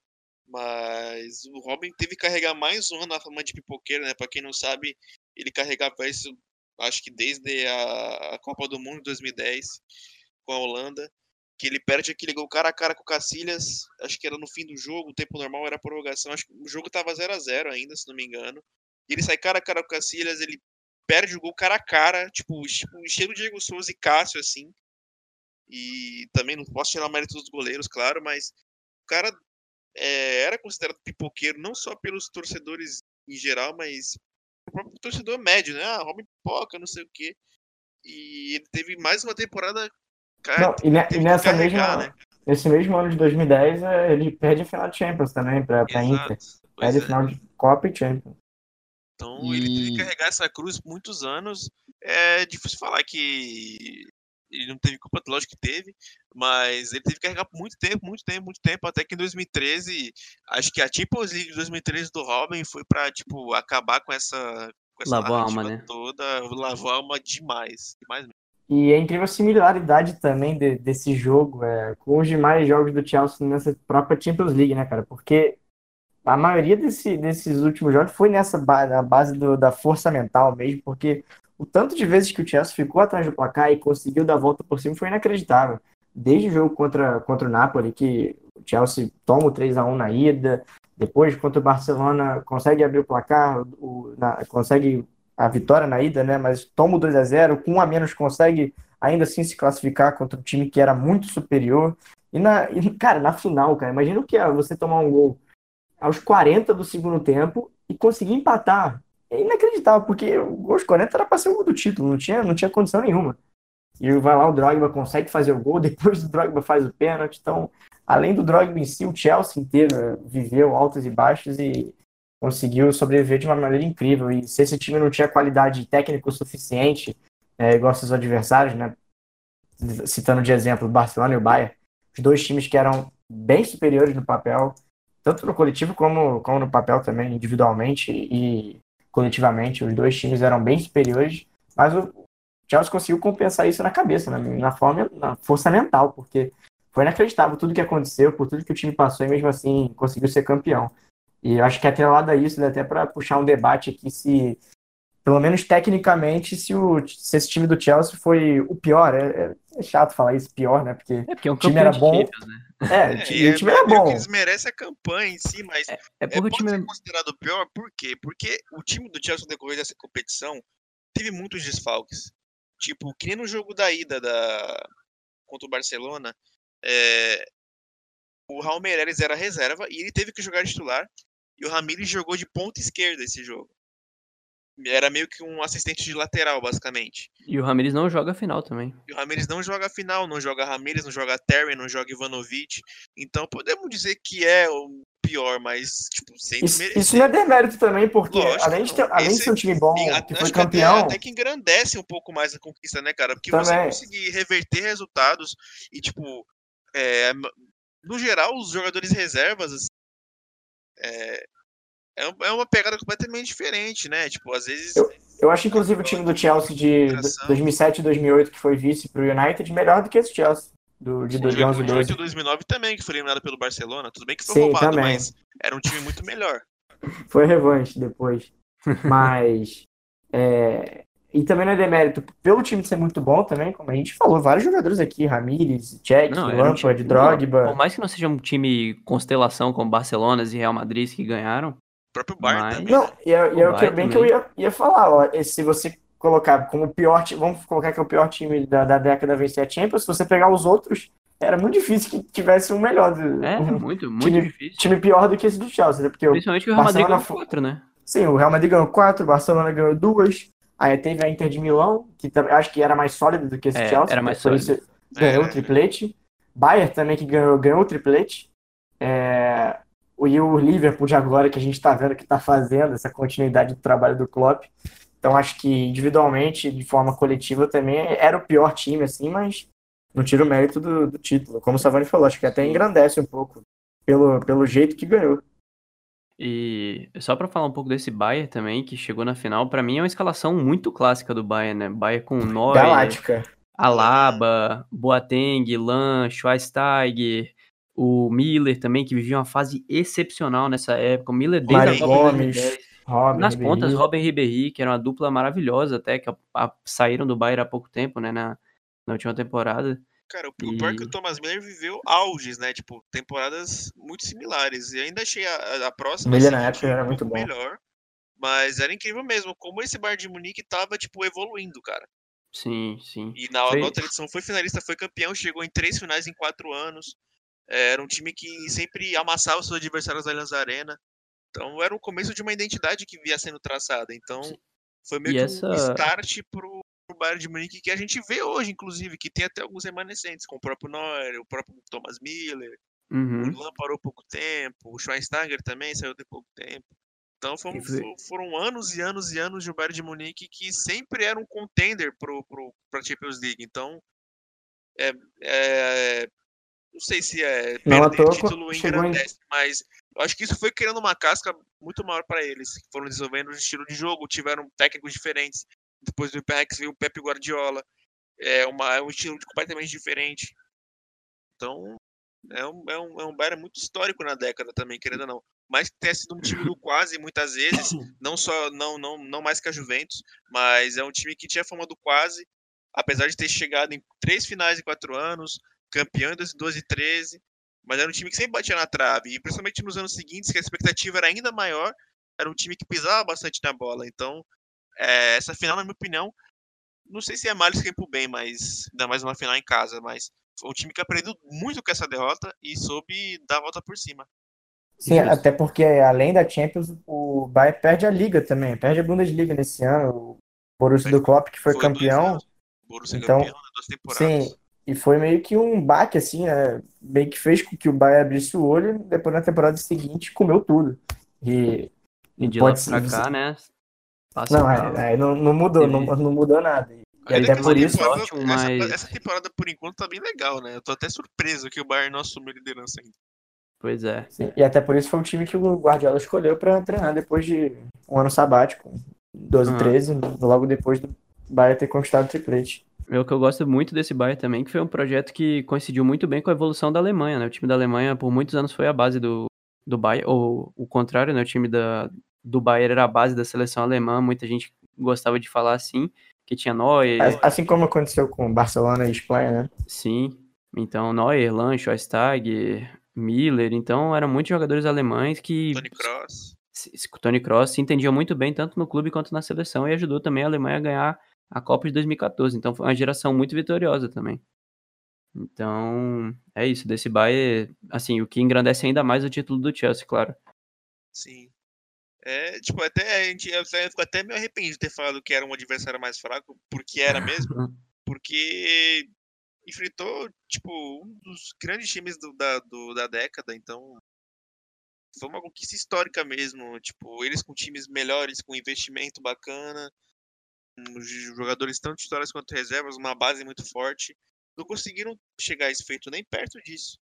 mas o Robin teve que carregar mais um ano na fama de pipoqueiro, né? Para quem não sabe, ele carregava isso acho que desde a, a Copa do Mundo de 2010 com a Holanda, que ele perde aquele gol cara a cara com o Cacilhas, acho que era no fim do jogo, o tempo normal era prorrogação, acho que o jogo tava 0 a 0 ainda, se não me engano. E ele sai cara a cara com o Cacilhas, ele perde o gol cara a cara, tipo, tipo estilo Diego Souza e Cássio, assim. E também não posso tirar o mérito dos goleiros, claro, mas o cara é, era considerado pipoqueiro não só pelos torcedores em geral, mas o próprio torcedor médio, né? Ah, Robin Pipoca, não sei o quê. E ele teve mais uma temporada. Cara, não, e, ne e nessa mesma, né? Nesse mesmo ano de 2010, é, ele perde a final de Champions também pra, pra Inter. Perde a é. final de Copa e Champions. Então e... ele teve que carregar essa cruz muitos anos. É difícil falar que ele não teve culpa, lógico que teve, mas ele teve que carregar por muito tempo, muito tempo, muito tempo, até que em 2013, acho que a Champions League de 2013 do Robin foi pra, tipo, acabar com essa, com essa lavou a alma, né? toda, lavou a alma demais, demais mesmo. E é incrível a similaridade também de, desse jogo é, com os demais jogos do Chelsea nessa própria Champions League, né, cara? Porque a maioria desse, desses últimos jogos foi nessa ba na base do, da força mental mesmo, porque o tanto de vezes que o Chelsea ficou atrás do placar e conseguiu dar a volta por cima foi inacreditável. Desde o jogo contra, contra o Napoli, que o Chelsea toma o 3 a 1 na ida, depois contra o Barcelona consegue abrir o placar, o, na, consegue a vitória na ida, né? Mas toma o 2 a 0 com um a menos consegue ainda assim se classificar contra um time que era muito superior. E, na, e, cara, na final, cara, imagina o que é você tomar um gol aos 40 do segundo tempo e conseguir empatar é inacreditável, porque o gol 40 era para ser o gol do título, não tinha, não tinha condição nenhuma. E vai lá, o Drogba consegue fazer o gol, depois o Drogba faz o pênalti. Então, além do Drogba em si, o Chelsea inteiro viveu altos e baixos e conseguiu sobreviver de uma maneira incrível. E se esse time não tinha qualidade técnica o suficiente, é, igual seus adversários, né? citando de exemplo o Barcelona e o Bayern, os dois times que eram bem superiores no papel, tanto no coletivo como, como no papel também, individualmente, e coletivamente, os dois times eram bem superiores, mas o Chelsea conseguiu compensar isso na cabeça, na, na forma, na força mental, porque foi inacreditável tudo que aconteceu, por tudo que o time passou e mesmo assim conseguiu ser campeão. E eu acho que atrelado a isso, até para puxar um debate aqui se, pelo menos tecnicamente, se, o, se esse time do Chelsea foi o pior. É, é chato falar isso, pior, né? Porque, é porque é um o time era bom. Né? É, é, o time era bom. Eles merecem a campanha em si, mas é, é, é pode time... ser considerado pior, por quê? Porque o time do Chelsea no decorrer dessa competição teve muitos desfalques. Tipo, que nem no jogo da ida da... contra o Barcelona, é... o Raul Meireles era reserva e ele teve que jogar titular, e o Ramires jogou de ponta esquerda esse jogo era meio que um assistente de lateral, basicamente. E o Ramirez não joga a final também. E o Ramirez não joga a final, não joga Ramirez, não joga Terry, não joga Ivanovic. Então podemos dizer que é o pior, mas, tipo, sem isso, isso não é demérito também, porque Lógico, além, de ter, além esse, de ser um time bom, que foi campeão... Até, até, que engrandece um pouco mais a conquista, né, cara? Porque também. você conseguir reverter resultados e, tipo, é, no geral, os jogadores reservas, é, é, é uma pegada completamente diferente, né? Tipo, às vezes. Eu, eu acho, inclusive, o time do Chelsea de 2007 e 2008, que foi vice pro United, melhor do que esse Chelsea. Do, de 2011 e 2012. 2009 também, que foi eliminado pelo Barcelona. Tudo bem que foi Sim, roubado, também. mas era um time muito melhor. foi revanche depois. Mas. é, e também não é demérito pelo time ser muito bom também, como a gente falou, vários jogadores aqui, Ramires, Cech, Lampard, um Drogba. Por mais que não seja um time constelação como Barcelona e Real Madrid que ganharam, próprio Bayern Mas... também. Não, e é, e é o que, bem que eu ia, ia falar, ó, se você colocar como o pior, vamos colocar que é o pior time da, da década vencer a Champions, se você pegar os outros, era muito difícil que tivesse um melhor. É, um muito, muito time, difícil. Time pior do que esse do Chelsea, né? Porque Principalmente que o Real Madrid ganhou quatro, né? Sim, o Real Madrid ganhou quatro, o Barcelona ganhou duas, aí teve a Inter de Milão, que acho que era mais sólida do que esse é, Chelsea. Era mais sólida. Ganhou é, o triplete. Bayern também que ganhou, ganhou o triplete. É, e o Liverpool de agora, que a gente está vendo que está fazendo essa continuidade do trabalho do Klopp. Então acho que individualmente, de forma coletiva também, era o pior time, assim, mas não tira o mérito do, do título. Como o Savani falou, acho que até engrandece um pouco pelo, pelo jeito que ganhou. E só para falar um pouco desse Bayern também, que chegou na final, para mim é uma escalação muito clássica do Bayern, né? Bayern com Neuer, Galáctica. Alaba, Boateng, Lan, Schweinsteiger, o Miller também, que vivia uma fase excepcional nessa época. O Miller desde Mário a Copa Gomes, 2010. Robin, Nas Ribéry. pontas, Robin Ribéry, que era uma dupla maravilhosa até, que a- a- saíram do Bayern há pouco tempo, né, na, na última temporada. Cara, o, o pior é que E- o Thomas Miller viveu auges, né? Tipo, temporadas muito similares. E ainda achei a, a- próxima Miller na seguinte época era um muito bom. melhor. Mas era incrível mesmo, como esse Bayern de Munique tava, tipo, evoluindo, cara. Sim, sim. E na, Foi- na outra edição foi finalista, foi campeão, chegou em três finais em quatro anos. É, Era um time que sempre amassava seus adversários na Allianz Arena. Então era o começo de uma identidade que via sendo traçada. Então foi meio E que essa- um start pro, pro Bayern de Munique que a gente vê hoje, inclusive, que tem até alguns remanescentes, com o próprio Neuer, o próprio Thomas Miller, Uhum. o Lan parou pouco tempo, o Schweinsteiger também saiu de pouco tempo. Então foram, foram anos e anos e anos de um Bayern de Munique que sempre era um contender pro, pro, pra Champions League. Então, é, é- não sei se é perder título chegou em- engrandece, mas eu acho que isso foi criando uma casca muito maior para eles. Foram desenvolvendo um estilo de jogo, tiveram técnicos diferentes. Depois do IPX veio o Pep Guardiola. É, uma, é um estilo completamente diferente. Então, é um, é um, é um Bayern muito histórico na década também, querendo ou não. Mas tenha sido um time do quase muitas vezes, não só não, não, não mais que a Juventus, mas é um time que tinha fama do quase, apesar de ter chegado em três finais em quatro anos, campeão em 2012 e 13, mas era um time que sempre batia na trave, e principalmente nos anos seguintes, que a expectativa era ainda maior, era um time que pisava bastante na bola. Então, é, essa final, na minha opinião, não sei se é males que pro bem, mas ainda mais uma final em casa, mas foi um time que aprendeu muito com essa derrota e soube dar a volta por cima. Sim, Justo. até porque além da Champions, o Bayern perde a Liga também, perde a Bundesliga nesse ano. O Borussia do Klopp, que foi, dois campeão. Borussia Então, campeão duas temporadas. sim, e foi meio que um baque, assim, né? Meio que fez com que o Bayern abrisse o olho e depois na temporada seguinte comeu tudo. E, E de pode lá pra ser- cá, né? Passa Não, é, é, não, não mudou, não, não mudou nada. E Ainda até por isso, temporada- ótimo, essa, mas- essa temporada, por enquanto, tá bem legal, né? Eu tô até surpreso que o Bayern não assumiu a liderança ainda. Pois é. sim, e até por isso foi o time que o Guardiola escolheu para treinar depois de um ano sabático, 12, Aham. 13, logo depois do Bayern ter conquistado o triplete. É o que eu gosto muito desse Bayern também, que foi um projeto que coincidiu muito bem com a evolução da Alemanha, né? O time da Alemanha, por muitos anos, foi a base do, do Bayern, ou o contrário, né? O time da, do Bayern era a base da seleção alemã, muita gente gostava de falar assim, que tinha Neuer, Assim como aconteceu com Barcelona e Espanha, né? sim, então Neuer, Lan, Schweinsteiger, Miller, então eram muitos jogadores alemães que Tony Cross. Tony Kroos se entendia muito bem tanto no clube quanto na seleção e ajudou também a Alemanha a ganhar a Copa de 2014. Então foi uma geração muito vitoriosa também. Então, é isso, desse Bayern, assim, o que engrandece ainda mais o título do Chelsea, claro. Sim. É, tipo, até a gente eu fico até meio arrependido de ter falado que era um adversário mais fraco, porque era mesmo, porque enfrentou, tipo, um dos grandes times do- da, do- da década, então foi uma conquista histórica mesmo, tipo, eles com times melhores, com investimento bacana, jogadores tanto titulares quanto reservas, uma base muito forte, não conseguiram chegar a esse feito nem perto disso.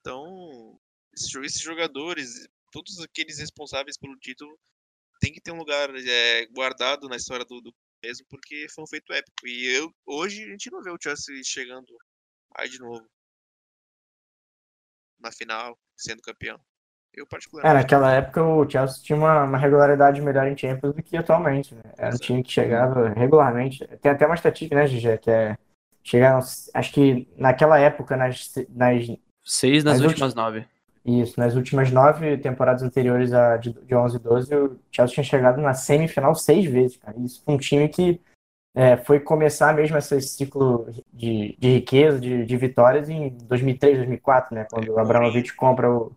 Então, esses jogadores, todos aqueles responsáveis pelo título, tem que ter um lugar é, guardado na história do, do mesmo, porque foi um feito épico. E eu, hoje a gente não vê o Chelsea chegando aí de novo na final, sendo campeão. Eu É, particularmente. naquela época o Chelsea tinha uma, uma regularidade melhor em Champions do que atualmente, né? Era um time que chegava regularmente. Tem até uma estatística, né, Gigi, que é chegaram, acho que naquela época, nas, nas, Seis nas Mas últimas nove. Isso, nas últimas nove temporadas anteriores a de, de 11 e 12, o Chelsea tinha chegado na semifinal seis vezes, cara. Isso um time que é, foi começar mesmo esse ciclo de, de riqueza, de, de vitórias em 2003, 2004, né? Quando É, o Abramovich compra o...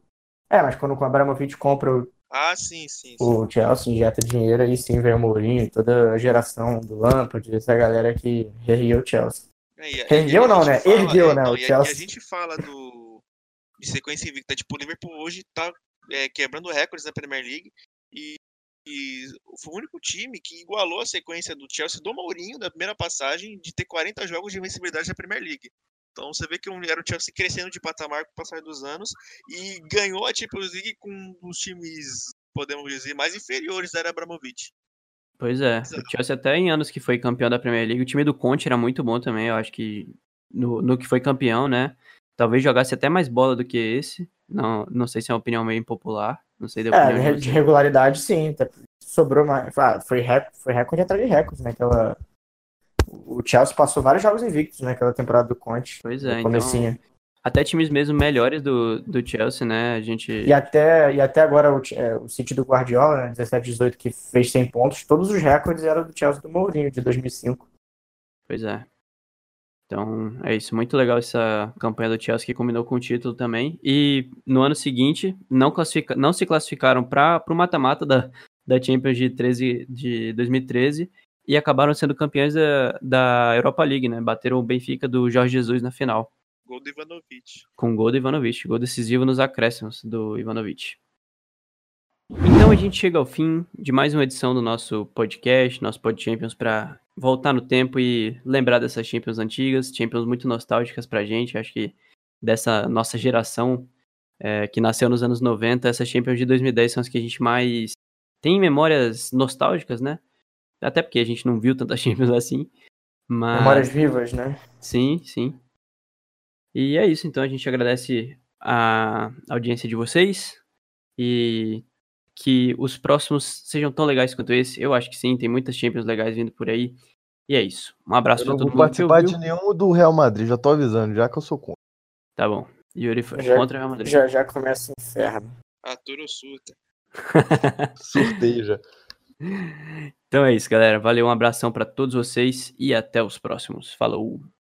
É, mas quando o Abramovich compra o, Ah, sim, sim. sim. o Chelsea injeta dinheiro, aí sim veio o Mourinho toda a geração do Lampard, essa galera que ergueu o Chelsea. É, a- Ergueu não, né? fala- Ergueu, né, o Chelsea. A gente fala do de sequência invicta. Tipo, o Liverpool hoje tá é, quebrando recordes na Premier League e, e foi o único time que igualou a sequência do Chelsea do Mourinho da primeira passagem de ter 40 jogos de invencibilidade na Premier League. Então você vê que era o Chelsea crescendo de patamar com o passar dos anos e ganhou a Champions League com os times, podemos dizer, mais inferiores da era Abramovich. Pois é, o Chelsea até em anos que foi campeão da Premier League, o time do Conte era muito bom também, eu acho que no, no que foi campeão, né? Talvez jogasse até mais bola do que esse. Não, não sei se é uma opinião meio impopular. Não sei da é, de, de regularidade, sim. Sobrou mais. Ah, foi, rec, foi recorde atrás de recorde, né? Aquela, o Chelsea passou vários jogos invictos naquela né? temporada do Conte. Pois é, então, até times mesmo melhores do, do Chelsea, né? A gente... E até, e até agora o, é, o City do Guardiola, né? 17, 18, que fez 100 pontos, todos os recordes eram do Chelsea do Mourinho, de 2005. Pois é. Então, é isso. Muito legal essa campanha do Chelsea que combinou com o título também. E no ano seguinte, não, classifica, não se classificaram para o mata-mata da, da Champions de, 13, de 2013 e acabaram sendo campeões da, da Europa League, né? Bateram o Benfica do Jorge Jesus na final. Gol do Ivanovic. Com gol do Ivanovic. Gol decisivo nos acréscimos do Ivanovic. Então a gente chega ao fim de mais uma edição do nosso podcast, nosso Pod Champions, para voltar no tempo e lembrar dessas Champions antigas, Champions muito nostálgicas pra gente. Acho que dessa nossa geração é, que nasceu nos anos 90, essas Champions de 2010 são as que a gente mais tem memórias nostálgicas, né? Até porque a gente não viu tantas Champions assim. Mas... Memórias vivas, né? Sim, sim. E é isso, então a gente agradece a audiência de vocês e que os próximos sejam tão legais quanto esse. Eu acho que sim, tem muitas Champions legais vindo por aí. E é isso. Um abraço para todo mundo. Não vou participar de nenhum do Real Madrid, já tô avisando, já que eu sou contra. Tá bom. Yuri foi já, contra o Real Madrid. Já já começa o inferno. Arturo surta. Surteja. Então é isso, galera. Valeu, um abração para todos vocês e até os próximos. Falou.